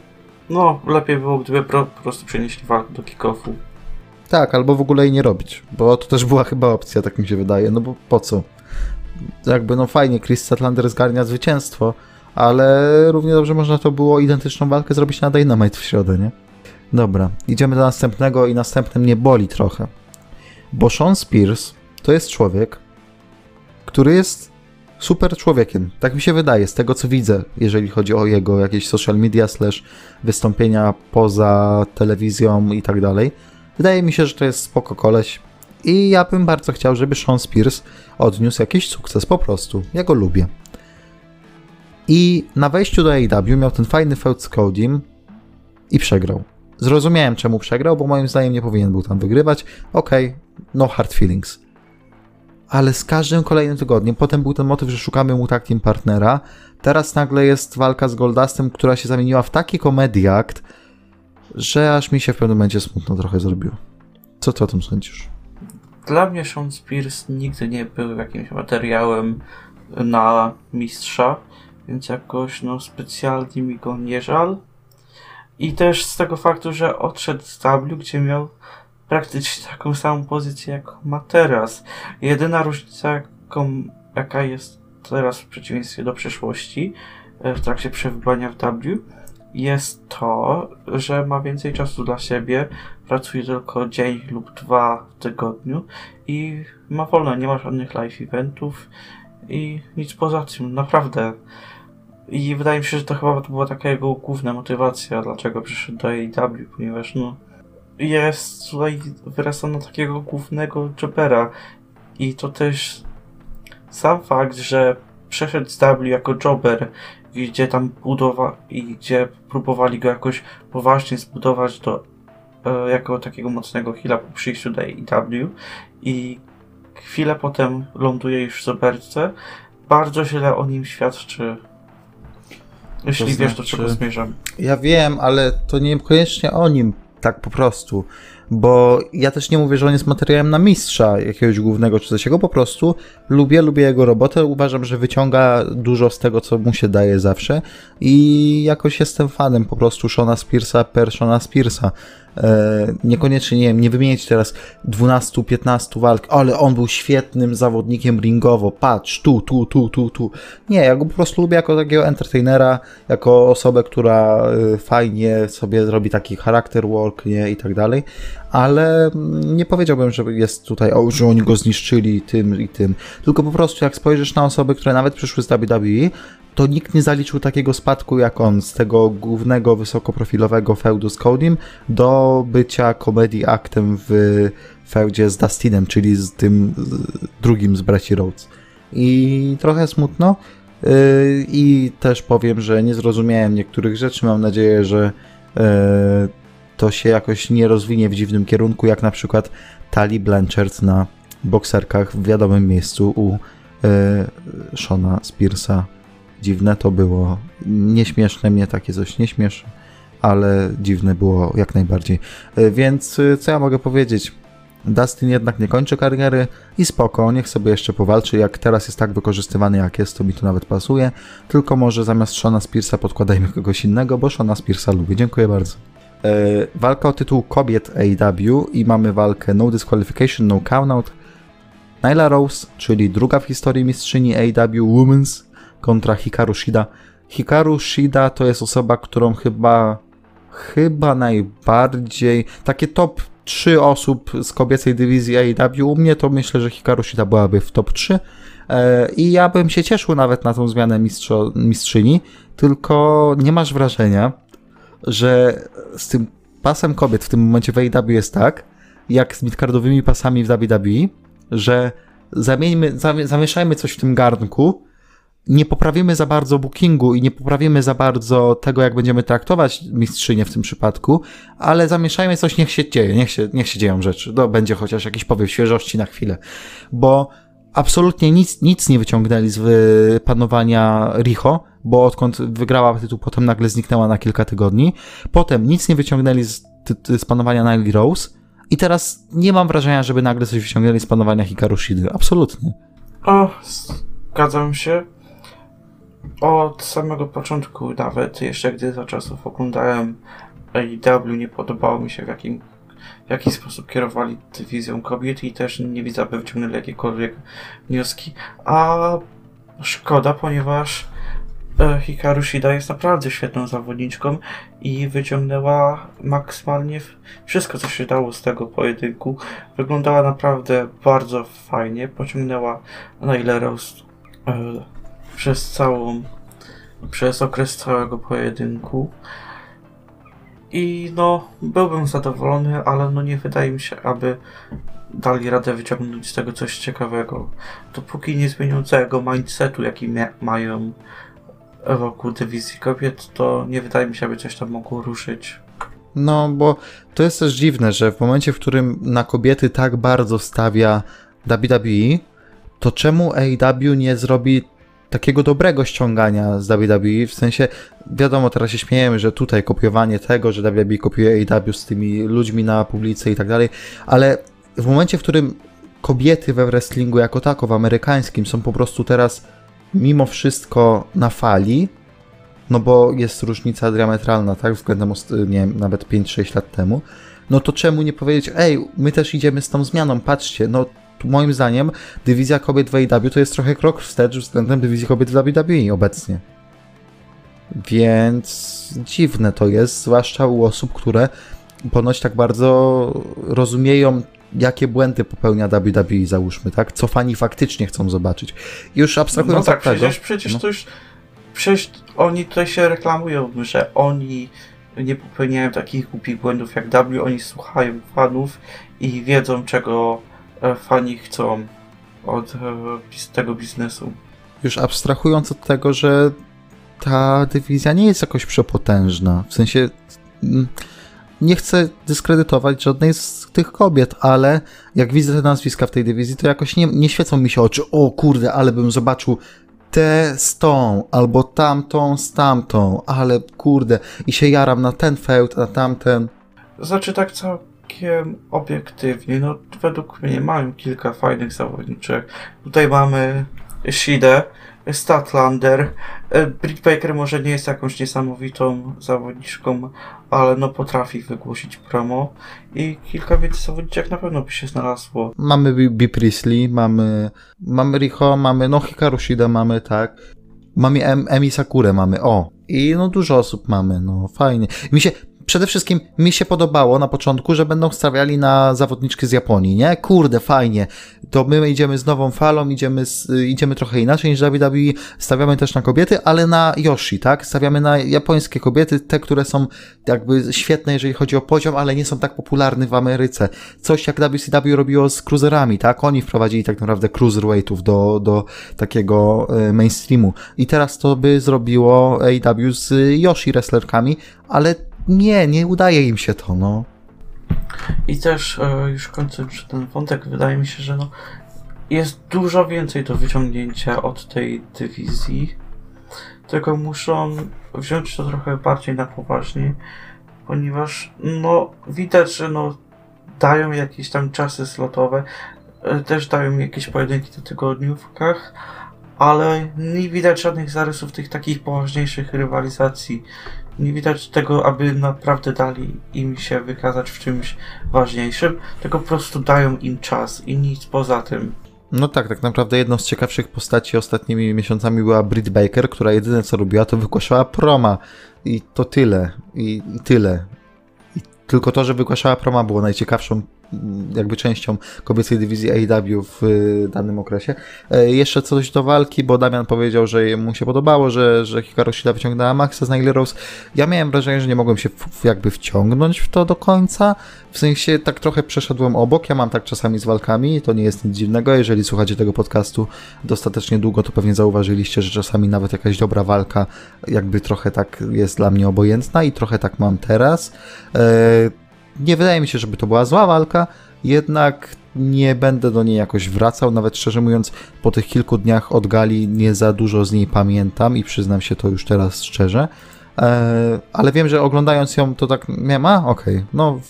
no, lepiej było, gdyby po prostu przenieśli walkę do kick-offu. Tak, albo w ogóle jej nie robić, bo to też była chyba opcja, tak mi się wydaje, no bo po co? Jakby, no fajnie, Chris Statlander zgarnia zwycięstwo, ale równie dobrze można to było identyczną walkę zrobić na Dynamite w środę, nie? Dobra, idziemy do następnego i następnym mnie boli trochę. Bo Sean Spears to jest człowiek, który jest super człowiekiem. Tak mi się wydaje, z tego co widzę, jeżeli chodzi o jego jakieś social media, slash wystąpienia poza telewizją i tak dalej. Wydaje mi się, że to jest spoko koleś. I ja bym bardzo chciał, żeby Sean Spears odniósł jakiś sukces po prostu. Ja go lubię. I na wejściu do AEW miał ten fajny feud z Codim i przegrał. Zrozumiałem czemu przegrał, bo moim zdaniem nie powinien był tam wygrywać. Okej, okay, no hard feelings ale z każdym kolejnym tygodniem, potem był ten motyw, że szukamy mu takim partnera, teraz nagle jest walka z Goldustem, która się zamieniła w taki komediakt, że aż mi się w pewnym momencie smutno trochę zrobiło. Co ty o tym sądzisz? Dla mnie Sean Spears nigdy nie był jakimś materiałem na mistrza, więc jakoś no specjalnie mi go nie żal. I też z tego faktu, że odszedł z W, gdzie miał praktycznie taką samą pozycję, jak ma teraz. Jedyna różnica, jaką, jaka jest teraz w przeciwieństwie do przeszłości, e, w trakcie przebywania w W, jest to, że ma więcej czasu dla siebie, pracuje tylko dzień lub dwa w tygodniu i ma wolne, nie ma żadnych live eventów i nic poza tym, naprawdę. I wydaje mi się, że to chyba to była taka jego główna motywacja, dlaczego przyszedł do AEW, ponieważ no, jest tutaj wyrasta takiego głównego jobera i to też sam fakt, że przeszedł z W jako jobber, gdzie tam budowa i gdzie próbowali go jakoś poważnie zbudować do e, jako takiego mocnego heala po przyjściu do AEW i chwilę potem ląduje już w Zoberce, bardzo źle o nim świadczy. Jeśli to wiesz, do czego zmierzam. Ja wiem, ale to niekoniecznie o nim tak po prostu, bo ja też nie mówię, że on jest materiałem na mistrza jakiegoś głównego czy coś, po prostu lubię, lubię jego robotę, uważam, że wyciąga dużo z tego, co mu się daje zawsze. I jakoś jestem fanem po prostu Shona Spearsa per Shona Spearsa. E, niekoniecznie, nie wiem, nie wymienić teraz 12-15 walk, ale on był świetnym zawodnikiem ringowo, patrz, tu, tu, tu, tu, tu. Nie, ja go po prostu lubię jako takiego entertainera, jako osobę, która e, fajnie sobie robi taki charakter work, nie, i tak dalej, ale nie powiedziałbym, że jest tutaj, że oni go zniszczyli tym i tym, tylko po prostu jak spojrzysz na osoby, które nawet przyszły z WWE, to nikt nie zaliczył takiego spadku jak on, z tego głównego, wysokoprofilowego feudu z Codym do bycia komedii aktem w feudzie z Dustinem, czyli z tym drugim z braci Rhodes. I trochę smutno. Yy, I też powiem, że nie zrozumiałem niektórych rzeczy. Mam nadzieję, że yy, to się jakoś nie rozwinie w dziwnym kierunku, jak na przykład Tali Blanchard na bokserkach w wiadomym miejscu u yy, Shona Spearsa dziwne to było. Nieśmieszne mnie takie coś nie śmieszy, ale dziwne było jak najbardziej. E, więc e, co ja mogę powiedzieć? Dustin jednak nie kończy kariery i spoko, niech sobie jeszcze powalczy. Jak teraz jest tak wykorzystywany jak jest, to mi to nawet pasuje. Tylko może zamiast Shona Spearsa podkładajmy kogoś innego, bo Shona Spearsa lubię. Dziękuję bardzo. Yy, walka o tytuł kobiet AEW i mamy walkę No Disqualification, No Countout. Nyla Rose, czyli druga w historii mistrzyni AEW Women's kontra Hikaru Shida. Hikaru Shida to jest osoba, którą chyba chyba najbardziej takie top 3 osób z kobiecej dywizji AEW. U mnie to myślę, że Hikaru Shida byłaby w top 3. E, I ja bym się cieszył nawet na tą zmianę mistrzo, mistrzyni, tylko nie masz wrażenia, że z tym pasem kobiet w tym momencie w AEW jest tak, jak z midcardowymi pasami w WWE, że zamieńmy, zamieszajmy coś w tym garnku nie poprawimy za bardzo bookingu i nie poprawimy za bardzo tego, jak będziemy traktować mistrzynię w tym przypadku, ale zamieszajmy coś, niech się dzieje, niech się, niech się dzieją rzeczy. No, będzie chociaż jakiś powiew świeżości na chwilę. Bo absolutnie nic, nic nie wyciągnęli z panowania Riho, bo odkąd wygrała tytuł, potem nagle zniknęła na kilka tygodni. Potem nic nie wyciągnęli z, z panowania Nile Rose. I teraz nie mam wrażenia, żeby nagle coś wyciągnęli z panowania Hikaru Shidy. Absolutnie. O, zgadzam się od samego początku, nawet jeszcze gdy za czasów oglądałem AEW, nie podobało mi się w jakim w jaki sposób kierowali dywizją kobiet i też nie widzę, aby wyciągnęli jakiekolwiek wnioski. A szkoda, ponieważ e, Hikaru Shida jest naprawdę świetną zawodniczką i wyciągnęła maksymalnie wszystko, co się dało z tego pojedynku. Wyglądała naprawdę bardzo fajnie, pociągnęła Nailę Rose przez całą, przez okres całego pojedynku. I no, byłbym zadowolony, ale no nie wydaje mi się, aby dali radę wyciągnąć z tego coś ciekawego. Dopóki nie zmienią całego mindsetu, jaki mają wokół dywizji kobiet, to nie wydaje mi się, aby coś tam mogło ruszyć. No, bo to jest też dziwne, że w momencie, w którym na kobiety tak bardzo stawia WWE, to czemu AEW nie zrobi takiego dobrego ściągania z WWE, w sensie, wiadomo, teraz się śmiejemy, że tutaj kopiowanie tego, że WWE kopiuje AEW z tymi ludźmi na publicy i tak dalej, ale w momencie, w którym kobiety we wrestlingu jako tako, w amerykańskim są po prostu teraz mimo wszystko na fali, no bo jest różnica diametralna, tak, względem, nie wiem, nawet 5-6 lat temu, no to czemu nie powiedzieć, ej, my też idziemy z tą zmianą, patrzcie, no moim zdaniem dywizja kobiet w AEW to jest trochę krok wstecz względem dywizji kobiet w WWE obecnie. Więc dziwne to jest, zwłaszcza u osób, które ponoć tak bardzo rozumieją, jakie błędy popełnia WWE, załóżmy, tak? Co fani faktycznie chcą zobaczyć. Już abstrahując no tak, od tego... Przecież, przecież no. to już... Przecież oni tutaj się reklamują, że oni nie popełniają takich głupich błędów jak W, oni słuchają fanów i wiedzą, czego fani chcą od e, tego biznesu. Już abstrahując od tego, że ta dywizja nie jest jakoś przepotężna. W sensie mm, nie chcę dyskredytować żadnej z tych kobiet, ale jak widzę te nazwiska w tej dywizji, to jakoś nie, nie świecą mi się oczy. O kurde, ale bym zobaczył tę z tą, albo tamtą z tamtą, ale kurde, i się jaram na ten feud, na tamten. Znaczy tak co całkiem obiektywnie, no według mnie mają kilka fajnych zawodniczek. Tutaj mamy Shidę, Statlander. E, Britt Baker może nie jest jakąś niesamowitą zawodniczką, ale no potrafi wygłosić promo i kilka więcej zawodniczek na pewno by się znalazło. Mamy B. Priestley, mamy, mamy Riho, mamy, no Hikaru Shida mamy, tak. Mamy em, Emi Sakurę mamy, o. I no dużo osób mamy, no fajnie. Mi się, przede wszystkim mi się podobało na początku, że będą stawiali na zawodniczki z Japonii, nie? Kurde, fajnie. To my idziemy z nową falą, idziemy, z, idziemy trochę inaczej niż WWE, stawiamy też na kobiety, ale na Yoshi, tak? Stawiamy na japońskie kobiety, te, które są jakby świetne, jeżeli chodzi o poziom, ale nie są tak popularne w Ameryce. Coś jak WCW robiło z cruiserami, tak? Oni wprowadzili tak naprawdę cruiserweightów do, do takiego e, mainstreamu. I teraz to by zrobiło AEW z Yoshi wrestlerkami, ale nie, nie udaje im się to, no. I też e, już kończąc ten wątek, wydaje mi się, że no, jest dużo więcej do wyciągnięcia od tej dywizji. Tylko muszą wziąć to trochę bardziej na poważnie, ponieważ no widać, że no dają jakieś tam czasy slotowe, e, też dają jakieś pojedynki na tygodniówkach, ale nie widać żadnych zarysów tych takich poważniejszych rywalizacji. Nie widać tego, aby naprawdę dali im się wykazać w czymś ważniejszym, tylko po prostu dają im czas i nic poza tym. No tak, tak naprawdę jedną z ciekawszych postaci ostatnimi miesiącami była Britt Baker, która jedyne co robiła to wygłaszała proma. I to tyle. I, tyle. I tylko to, że wygłaszała proma było najciekawszą jakby częścią kobiecej dywizji AEW w y, danym okresie. E, jeszcze coś do walki, bo Damian powiedział, że mu się podobało, że, że Hikaru Shida wyciągnęła Maxa z Nyla Rose. Ja miałem wrażenie, że nie mogłem się w, jakby wciągnąć w to do końca. W sensie tak trochę przeszedłem obok. Ja mam tak czasami z walkami, to nie jest nic dziwnego. Jeżeli słuchacie tego podcastu dostatecznie długo, to pewnie zauważyliście, że czasami nawet jakaś dobra walka jakby trochę tak jest dla mnie obojętna i trochę tak mam teraz. Eee, nie wydaje mi się, żeby to była zła walka, jednak nie będę do niej jakoś wracał, nawet szczerze mówiąc, po tych kilku dniach od gali nie za dużo z niej pamiętam i przyznam się to już teraz szczerze. Eee, ale wiem, że oglądając ją, to tak miałem, a okej, okay. no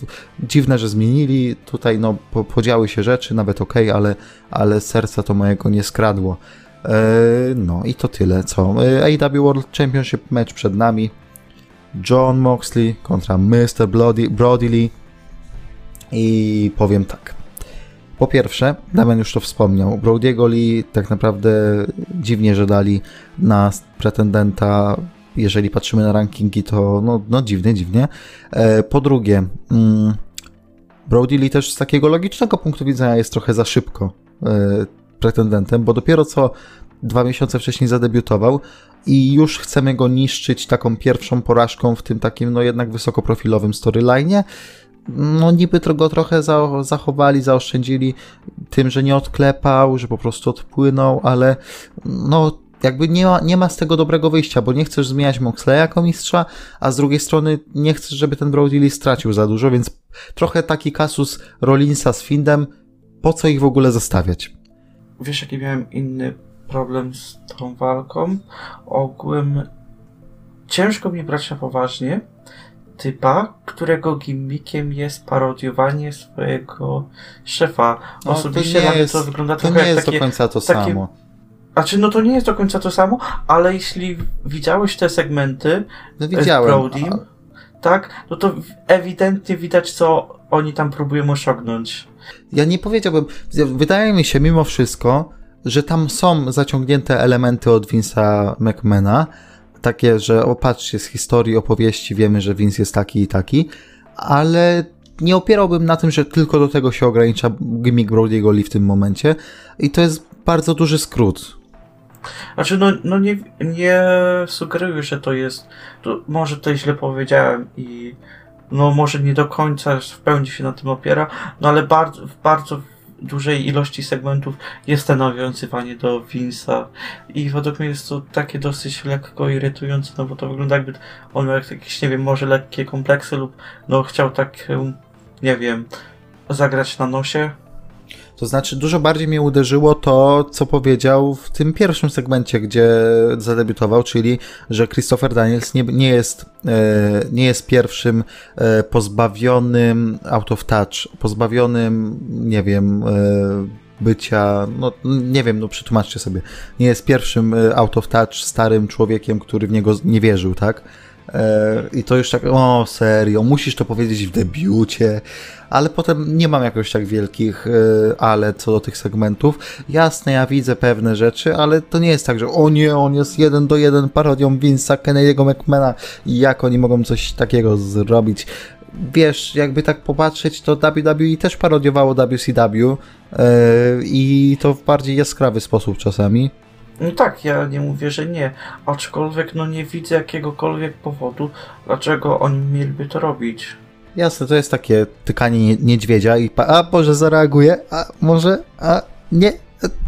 dziwne, że zmienili, tutaj no po, podziały się rzeczy, nawet okej, okay, ale, ale serca to mojego nie skradło. Eee, no i to tyle, co. Eee, AEW World Championship match przed nami, John Moxley kontra Mr. Brody, Brody Lee. I powiem tak. Po pierwsze, Damian już to wspomniał, Brody'ego Lee tak naprawdę dziwnie, że dali na pretendenta, jeżeli patrzymy na rankingi, to no, no dziwnie, dziwnie. E, po drugie, mm, Brody Lee też z takiego logicznego punktu widzenia jest trochę za szybko e, pretendentem, bo dopiero co dwa miesiące wcześniej zadebiutował i już chcemy go niszczyć taką pierwszą porażką w tym takim, no jednak wysokoprofilowym storyline'ie. No niby go trochę za, zachowali, zaoszczędzili tym, że nie odklepał, że po prostu odpłynął, ale no jakby nie ma, nie ma z tego dobrego wyjścia, bo nie chcesz zmieniać Moxleya jako mistrza, a z drugiej strony nie chcesz, żeby ten Brody Lee stracił za dużo, więc trochę taki kasus Rollinsa z Findem, po co ich w ogóle zostawiać? Wiesz, jaki miałem inny problem z tą walką. Ogółem ciężko mi brać na poważnie typa, którego gimmickiem jest parodiowanie swojego szefa. No, Osobiście to, jest, to wygląda trochę to nie jest takie, do końca to takie, samo. Znaczy, no to nie jest do końca to samo, ale jeśli widziałeś te segmenty no, widziałem, z Brodym, a... tak, no to ewidentnie widać, co oni tam próbują osiągnąć. Ja nie powiedziałbym, wydaje mi się mimo wszystko, że tam są zaciągnięte elementy od Vince'a McMahona, takie, że opatrzcie z historii, opowieści, wiemy, że Vince jest taki i taki, ale nie opierałbym na tym, że tylko do tego się ogranicza gimmick Brody'ego Lee w tym momencie i to jest bardzo duży skrót. Znaczy, no, no nie, nie sugeruję, że to jest, to może to źle powiedziałem i no może nie do końca w pełni się na tym opiera, no ale bardzo, bardzo dużej ilości segmentów jest to nawiązywanie do Vince'a i według mnie jest to takie dosyć lekko irytujące, no bo to wygląda jakby on miał jakieś, nie wiem, może lekkie kompleksy lub no chciał tak, nie wiem, zagrać na nosie. To znaczy, dużo bardziej mnie uderzyło to, co powiedział w tym pierwszym segmencie, gdzie zadebiutował, czyli, że Christopher Daniels nie, nie, jest, e, nie jest pierwszym e, pozbawionym out of touch, pozbawionym, nie wiem, e, bycia, no nie wiem, no przetłumaczcie sobie, nie jest pierwszym out of touch starym człowiekiem, który w niego nie wierzył, tak? I to już tak, o serio, musisz to powiedzieć w debiucie, ale potem nie mam jakoś tak wielkich e, ale co do tych segmentów. Jasne, ja widzę pewne rzeczy, ale to nie jest tak, że o nie, on jest jeden do jeden parodią Vince'a Kennedy'ego McMahona i jak oni mogą coś takiego zrobić. Wiesz, jakby tak popatrzeć, to WWE też parodiowało WCW yy, i to w bardziej jaskrawy sposób czasami. No tak, ja nie mówię, że nie, aczkolwiek no nie widzę jakiegokolwiek powodu, dlaczego oni mieliby to robić. Jasne, to jest takie tykanie nie- niedźwiedzia i pa, a może zareaguje, a może, a nie,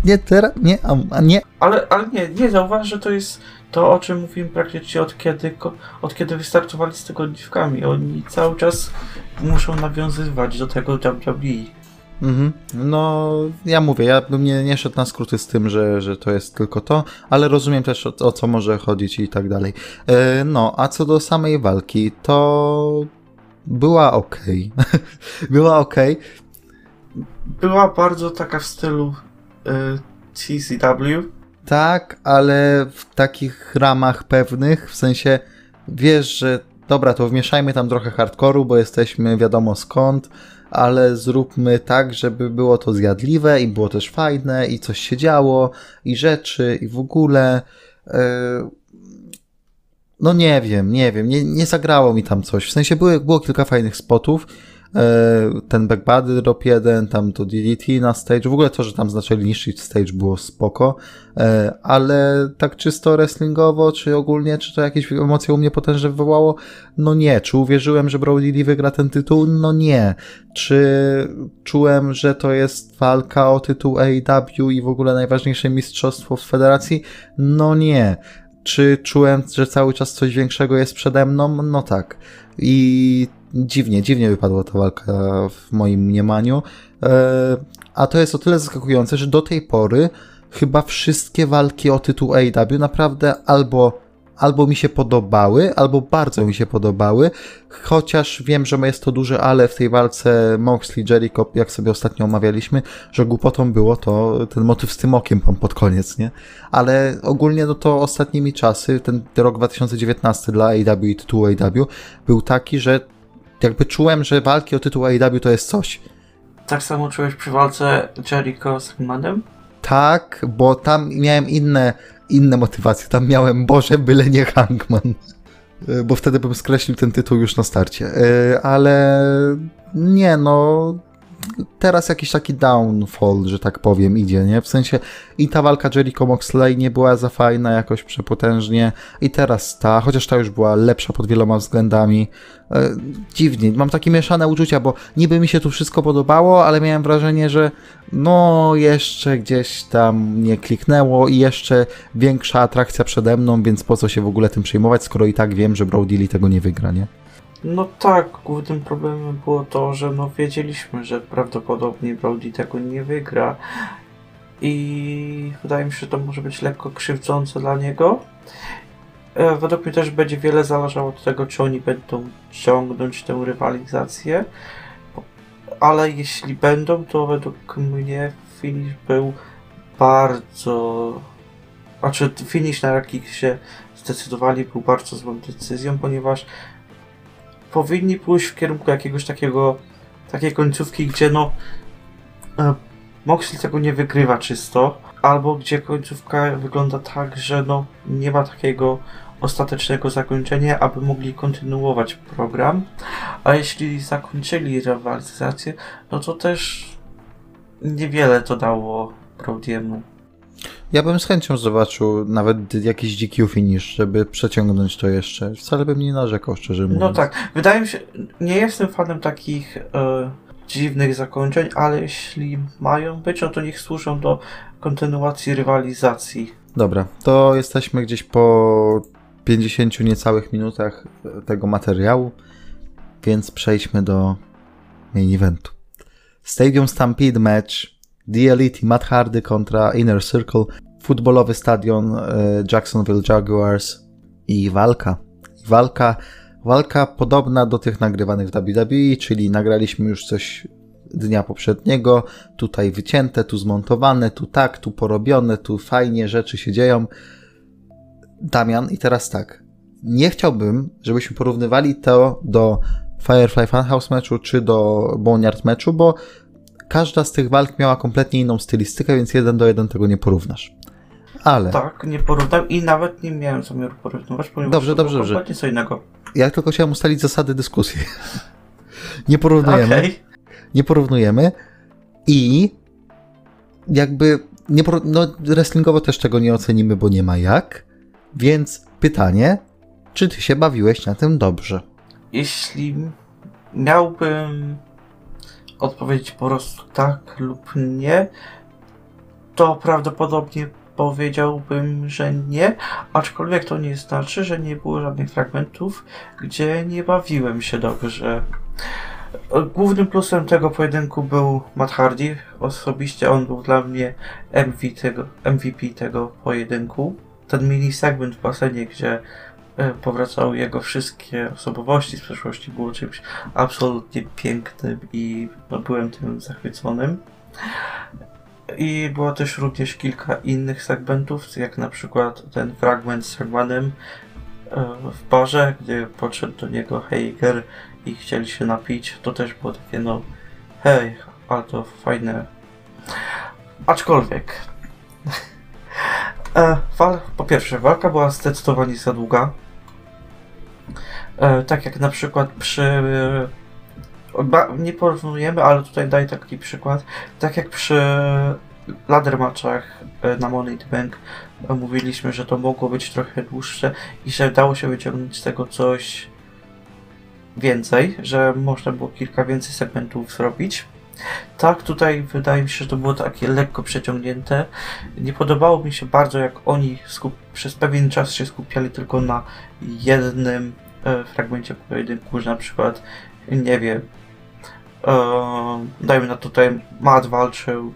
nie teraz, nie, a, nie. Ale, ale nie, nie zauważ, że to jest to, o czym mówimy praktycznie od kiedy, od kiedy wystartowali z tego dziwkami. Oni cały czas muszą nawiązywać do tego WWE. Mhm. No, ja mówię, ja bym nie, nie szedł na skróty z tym, że, że to jest tylko to, ale rozumiem też o, o co może chodzić i tak dalej. E, no, a co do samej walki, to była ok. była ok. Była bardzo taka w stylu y, TCW. Tak, ale w takich ramach pewnych, w sensie wiesz, że dobra, to wmieszajmy tam trochę hardkoru, bo jesteśmy wiadomo skąd, ale zróbmy tak, żeby było to zjadliwe i było też fajne i coś się działo i rzeczy i w ogóle. Yy... No nie wiem, nie wiem, nie, nie zagrało mi tam coś. W sensie były, było kilka fajnych spotów. E, Ten backbody drop 1, tam to DDT na stage. W ogóle to, że tam zaczęli niszczyć stage było spoko. E, Ale tak czysto wrestlingowo, czy ogólnie, czy to jakieś emocje u mnie potężne wywołało? No nie. Czy uwierzyłem, że Brody Lee wygra ten tytuł? No nie. Czy czułem, że to jest walka o tytuł AEW i w ogóle najważniejsze mistrzostwo w federacji? No nie. Czy czułem, że cały czas coś większego jest przede mną? No tak. I dziwnie, dziwnie wypadła ta walka w moim mniemaniu. E, A to jest o tyle zaskakujące, że do tej pory chyba wszystkie walki o tytuł AEW naprawdę albo, albo mi się podobały, albo bardzo mi się podobały, chociaż wiem, że jest to duże ale w tej walce Moxley, Jericho, jak sobie ostatnio omawialiśmy, że głupotą było to ten motyw z tym okiem tam pod koniec, nie? Ale ogólnie no to ostatnimi czasy, ten rok 2019 dla AEW i tytułu AEW był taki, że jakby czułem, że walki o tytuł AEW to jest coś. Tak samo czułeś przy walce Jericho z Hangmanem? Tak, bo tam miałem inne, inne motywacje. Tam miałem, Boże, byle nie Hangman. E, Bo wtedy bym skreślił ten tytuł już na starcie. E, Ale nie, no. Teraz jakiś taki downfall, że tak powiem, idzie, nie? W sensie i ta walka Jericho Moxley nie była za fajna jakoś przepotężnie, i teraz ta, chociaż ta już była lepsza pod wieloma względami. E, Dziwnie, mam takie mieszane uczucia, bo niby mi się tu wszystko podobało, ale miałem wrażenie, że no jeszcze gdzieś tam nie kliknęło i jeszcze większa atrakcja przede mną, więc po co się w ogóle tym przejmować, skoro i tak wiem, że Brody Lee tego nie wygra, nie? No tak, głównym problemem było to, że no wiedzieliśmy, że prawdopodobnie Brody tego nie wygra i wydaje mi się, że to może być lekko krzywdzące dla niego. E, Według mnie też będzie wiele zależało od tego, czy oni będą ciągnąć tę rywalizację, ale jeśli będą, to według mnie finish był bardzo... Znaczy finish na jaki się zdecydowali był bardzo złą decyzją, ponieważ powinni pójść w kierunku jakiegoś takiego, takiej końcówki, gdzie no e, Moxley tego nie wygrywa czysto, albo gdzie końcówka wygląda tak, że no nie ma takiego ostatecznego zakończenia, aby mogli kontynuować program, a jeśli zakończyli rywalizację, no to też niewiele to dało Brody'emu. Ja bym z chęcią zobaczył nawet jakiś DQ finish, żeby przeciągnąć to jeszcze. Wcale bym nie narzekał, szczerze mówiąc. No tak, wydaje mi się, nie jestem fanem takich e, dziwnych zakończeń, ale jeśli mają być, no to niech służą do kontynuacji rywalizacji. Dobra, to jesteśmy gdzieś po 50 niecałych minutach tego materiału, więc przejdźmy do main eventu. Stadium Stampede match The Elite i Matt Hardy kontra Inner Circle, futbolowy stadion e, Jacksonville Jaguars i walka. Walka, walka podobna do tych nagrywanych w WWE, czyli nagraliśmy już coś dnia poprzedniego, tutaj wycięte, tu zmontowane, tu tak, tu porobione, tu fajnie rzeczy się dzieją. Damian, i teraz tak. Nie chciałbym, żebyśmy porównywali to do Firefly Funhouse meczu czy do Boneyard meczu, bo każda z tych walk miała kompletnie inną stylistykę, więc jeden do jeden tego nie porównasz. Ale. Tak, nie porównam i nawet nie miałem zamiaru porównywać, ponieważ Dobrze, to dobrze, było dobrze. kompletnie co innego. Ja tylko chciałem ustalić zasady dyskusji. nie porównujemy. Okej. Nie porównujemy. I jakby nie poró- no, wrestlingowo też tego nie ocenimy, bo nie ma jak. Więc pytanie, czy ty się bawiłeś na tym dobrze? Jeśli miałbym odpowiedzieć po prostu tak lub nie, to prawdopodobnie powiedziałbym, że nie, aczkolwiek to nie znaczy, że nie było żadnych fragmentów, gdzie nie bawiłem się dobrze. Głównym plusem tego pojedynku był Matt Hardy. Osobiście on był dla mnie MVP tego, MVP tego pojedynku. Ten mini segment w basenie, gdzie powracały jego wszystkie osobowości z przeszłości, było czymś absolutnie pięknym i no, byłem tym zachwyconym. I było też również kilka innych segmentów, jak na przykład ten fragment z Hermanem e, w barze, gdy podszedł do niego Heiger i chcieli się napić. To też było takie, no, hej, ale to fajne. Aczkolwiek. E, po pierwsze, walka była zdecydowanie za długa. E, tak jak na przykład przy. E, nie porównujemy, ale tutaj daję taki przykład. Tak jak przy ladder matchach e, na Money Bank mówiliśmy, że to mogło być trochę dłuższe i że dało się wyciągnąć z tego coś więcej, że można było kilka więcej segmentów zrobić. Tak, tutaj wydaje mi się, że to było takie lekko przeciągnięte. Nie podobało mi się bardzo, jak oni przez pewien czas się skupiali tylko na jednym fragmencie pojedynku, że na przykład, nie wiem, e, dajmy na tutaj, Matt walczył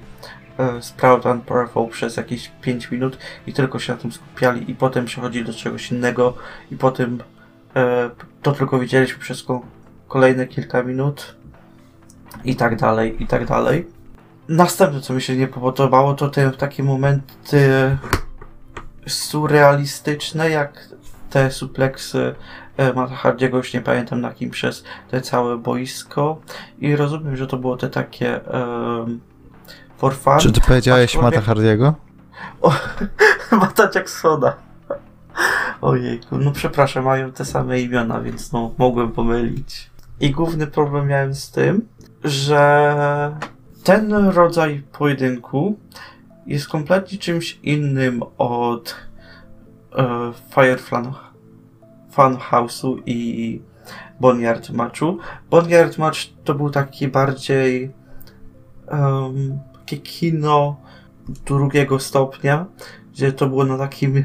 e, z Proud and Powerful przez jakieś 5 minut i tylko się na tym skupiali i potem przechodzili do czegoś innego i potem e, to tylko widzieliśmy przez ko- kolejne kilka minut i tak dalej, i tak dalej. Następne, co mi się nie podobało, to te takie momenty surrealistyczne, jak te supleksy e, Matta Hardiego, już nie pamiętam na kim, przez te całe boisko. I rozumiem, że to było te takie um, for fun. Czy ty powiedziałeś Aczkolwiek- Mata Hardiego? O, Mata Jacksona. Ojejku, no przepraszam, mają te same imiona, więc no mogłem pomylić. I główny problem miałem z tym, że ten rodzaj pojedynku jest kompletnie czymś innym od e, Firefly Funhouse'u i Boneyard Matchu. Boneyard Match to był taki bardziej um, takie kino drugiego stopnia, gdzie to było na takim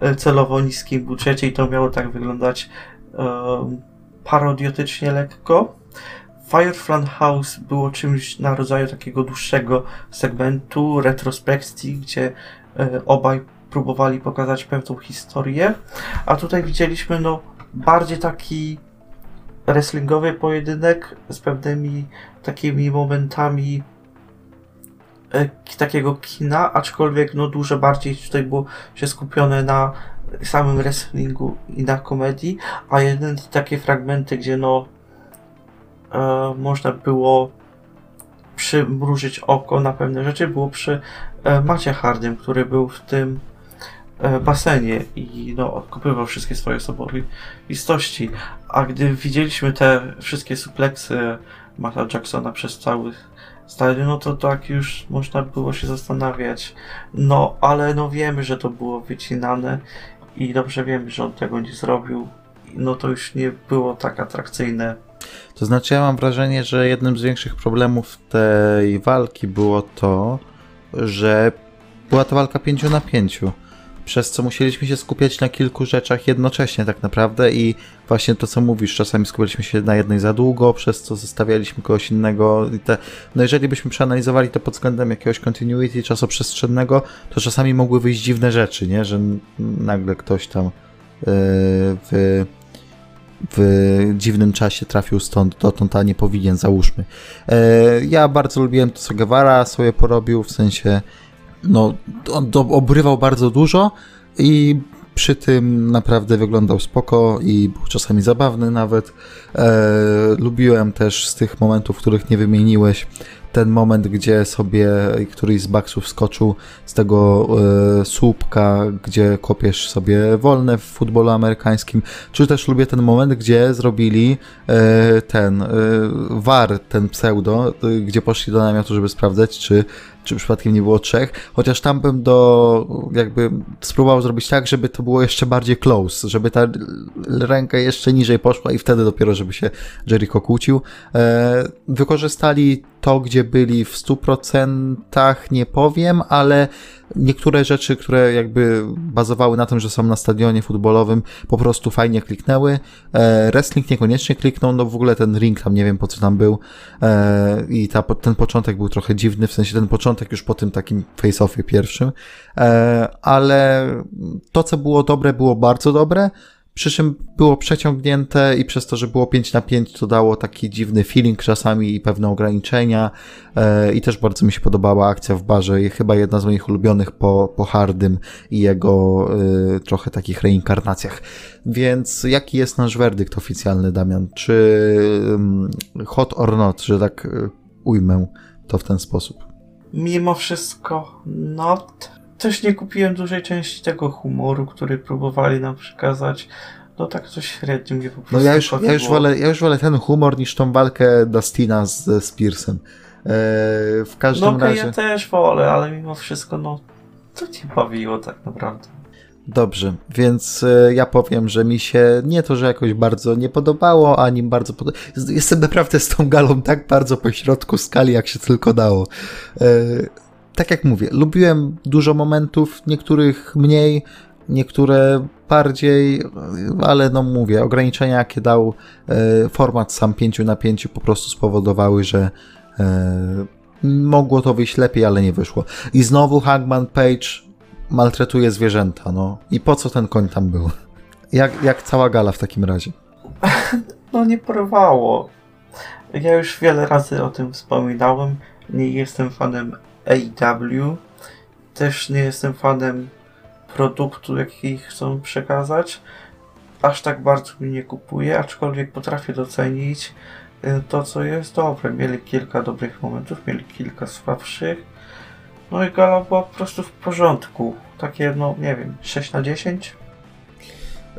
e, celowo niskim budżecie i to miało tak wyglądać um, parodiotycznie lekko. Firefly House było czymś na rodzaju takiego dłuższego segmentu, retrospekcji, gdzie e, obaj próbowali pokazać pewną historię, a tutaj widzieliśmy no bardziej taki wrestlingowy pojedynek z pewnymi takimi momentami e, takiego kina, aczkolwiek no dużo bardziej tutaj było się skupione na samym wrestlingu i na komedii, a jeden takie fragmenty, gdzie no e, można było przymrużyć oko na pewne rzeczy, było przy e, Macie Hardym, który był w tym basenie i no, odkupywał wszystkie swoje osobowości. A gdy widzieliśmy te wszystkie supleksy Mata Jacksona przez cały stadion, no to tak już można było się zastanawiać. No, ale no wiemy, że to było wycinane i dobrze wiemy, że on tego nie zrobił. No to już nie było tak atrakcyjne. To znaczy, ja mam wrażenie, że jednym z większych problemów tej walki było to, że była to walka 5 na 5. przez co musieliśmy się skupiać na kilku rzeczach jednocześnie tak naprawdę i właśnie to, co mówisz, czasami skupialiśmy się na jednej za długo, przez co zostawialiśmy kogoś innego i te, no jeżeli byśmy przeanalizowali to pod względem jakiegoś continuity czasoprzestrzennego, to czasami mogły wyjść dziwne rzeczy, nie, że nagle ktoś tam yy, w w dziwnym czasie trafił stąd dotąd, a nie powinien, załóżmy. E, ja bardzo lubiłem to, co Guevara sobie porobił, w sensie no, on do, obrywał bardzo dużo i przy tym naprawdę wyglądał spoko i był czasami zabawny nawet. E, lubiłem też z tych momentów, których nie wymieniłeś, ten moment, gdzie sobie któryś z baksów skoczył z tego e, słupka, gdzie kopiesz sobie wolne w futbolu amerykańskim, czy też lubię ten moment, gdzie zrobili e, ten e, VAR, ten pseudo, e, gdzie poszli do namiotu, żeby sprawdzać, czy czy przypadkiem nie było trzech, chociaż tam bym do, jakby spróbował zrobić tak, żeby to było jeszcze bardziej close, żeby ta ręka jeszcze niżej poszła i wtedy dopiero, żeby się Jericho kłócił. E, wykorzystali to, gdzie byli w 100% nie powiem, ale niektóre rzeczy, które jakby bazowały na tym, że są na stadionie futbolowym, po prostu fajnie kliknęły. E, wrestling niekoniecznie kliknął, no w ogóle ten ring tam nie wiem po co tam był e, i ta, ten początek był trochę dziwny, w sensie ten początek już po tym takim face-offie pierwszym, e, ale to co było dobre, było bardzo dobre. Przy czym było przeciągnięte i przez to, że było 5 na 5, to dało taki dziwny feeling czasami i pewne ograniczenia. E, I też bardzo mi się podobała akcja w barze i chyba jedna z moich ulubionych po, po Hardym i jego y, trochę takich reinkarnacjach. Więc jaki jest nasz werdykt oficjalny, Damian? Czy y, hot or not, że tak y, ujmę to w ten sposób? Mimo wszystko not też nie kupiłem dużej części tego humoru, który próbowali nam przekazać. No tak coś średnio mnie po prostu No ja już, ja już, wolę, ja już wolę ten humor niż tą walkę Dustina z, z Pearsem. Eee, w każdym no, razie... ja też wolę, ale mimo wszystko no to cię bawiło tak naprawdę. Dobrze, więc e, ja powiem, że mi się nie to, że jakoś bardzo nie podobało, ani bardzo podobało. Jestem naprawdę z tą galą tak bardzo po środku skali, jak się tylko dało. E, tak jak mówię, lubiłem dużo momentów, niektórych mniej, niektóre bardziej, ale no mówię, ograniczenia jakie dał e, format sam 5 na 5 po prostu spowodowały, że e, mogło to wyjść lepiej, ale nie wyszło. I znowu Hangman Page maltretuje zwierzęta, no. I po co ten koń tam był? Jak, jak cała gala w takim razie? No nie porwało. Ja już wiele razy o tym wspominałem. Nie jestem fanem AEW. Też nie jestem fanem produktu, jaki chcą przekazać. Aż tak bardzo mi nie kupuje, aczkolwiek potrafię docenić y, to, co jest dobre. Mieli kilka dobrych momentów, mieli kilka słabszych. No i gala była po prostu w porządku. Takie, no nie wiem, 6 na 10?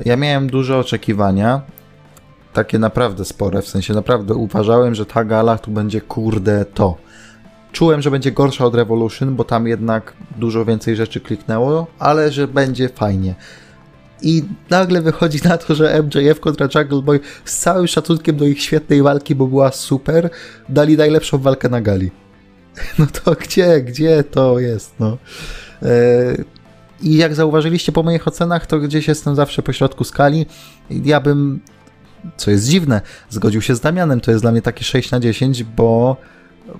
Ja miałem duże oczekiwania. Takie naprawdę spore, w sensie naprawdę uważałem, że ta gala tu będzie kurde to Czułem, że będzie gorsza od Revolution, bo tam jednak dużo więcej rzeczy kliknęło, ale że będzie fajnie. I nagle wychodzi na to, że MJF kontra Jungle Boy z całym szacunkiem do ich świetnej walki, bo była super, dali najlepszą walkę na gali. No to gdzie, gdzie to jest, no. E, I jak zauważyliście po moich ocenach, to gdzieś jestem zawsze po środku skali. Ja bym, co jest dziwne, zgodził się z Damianem, to jest dla mnie takie 6 na 10, bo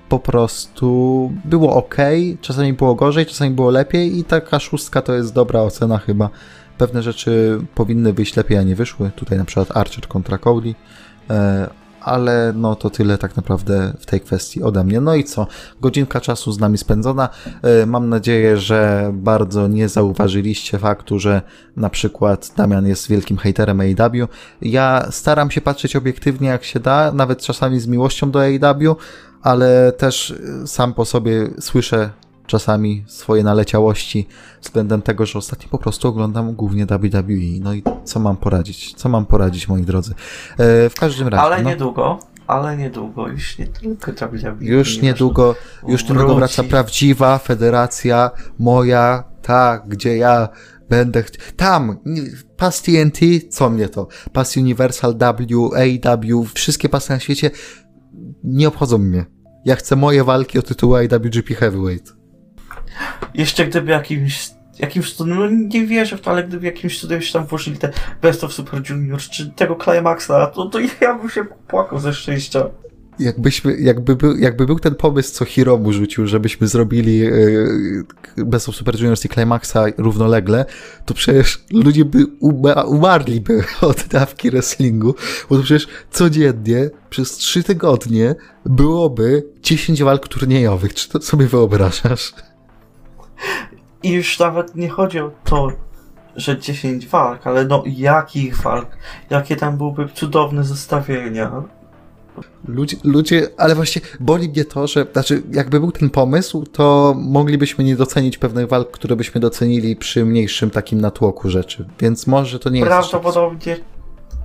po prostu było ok, czasami było gorzej, czasami było lepiej i taka szóstka to jest dobra ocena chyba. Pewne rzeczy powinny wyjść lepiej, a nie wyszły. Tutaj na przykład Archer kontra Cody. E, ale no to tyle tak naprawdę w tej kwestii ode mnie. No i co? Godzinka czasu z nami spędzona. E, mam nadzieję, że bardzo nie zauważyliście faktu, że na przykład Damian jest wielkim haterem AEW. Ja staram się patrzeć obiektywnie jak się da, nawet czasami z miłością do AEW, ale też y, sam po sobie słyszę czasami swoje naleciałości względem tego, że ostatnio po prostu oglądam głównie WWE. No i co mam poradzić? Co mam poradzić, moi drodzy? E, w każdym razie. Ale no, niedługo, ale niedługo, już nie tylko WWE. Już niedługo, już niedługo wraca prawdziwa federacja moja, ta, gdzie ja będę ch- tam, pas TNT, co mnie to? Pas Universal W, AW, wszystkie pasy na świecie nie obchodzą mnie. Ja chcę moje walki o tytuły IWGP Heavyweight. Jeszcze gdyby jakimś jakimś cudem, no nie wierzę w to, ale gdyby jakimś cudem się tam włożyli te Best of Super Junior, czy tego Climaxa, to, to ja bym się płakał ze szczęścia. Jakbyśmy, jakby, był, jakby był ten pomysł, co Hiromu rzucił, żebyśmy zrobili yy, Best of Super Juniors i Climaxa równolegle, to przecież ludzie by uma, umarliby od dawki wrestlingu, bo to przecież codziennie przez trzy tygodnie byłoby 10 walk turniejowych. Czy to sobie wyobrażasz? I już nawet nie chodzi o to, że 10 walk, ale no jakich walk? Jakie tam byłyby cudowne zestawienia? Ludzie, ludzie, ale właśnie boli mnie to, że, znaczy, jakby był ten pomysł, to moglibyśmy nie docenić pewnych walk, które byśmy docenili przy mniejszym takim natłoku rzeczy, więc może to nie jest... Prawdopodobnie,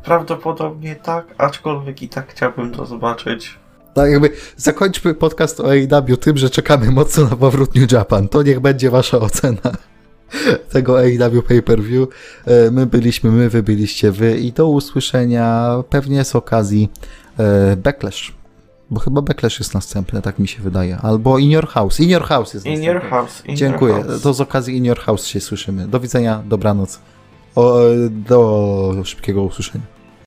prawdopodobnie tak, aczkolwiek i tak chciałbym to zobaczyć. Tak, jakby zakończmy podcast o AEW tym, że czekamy mocno na powrót New Japan. To niech będzie wasza ocena tego AEW pay-per-view. E, My byliśmy my, wy byliście wy i do usłyszenia pewnie z okazji Backlash. Bo chyba Backlash jest następny, tak mi się wydaje. Albo In Your House. In Your House jest In następny. your house. In Dziękuję. Your house. To z okazji In Your House się słyszymy. Do widzenia, dobranoc. O, do szybkiego usłyszenia.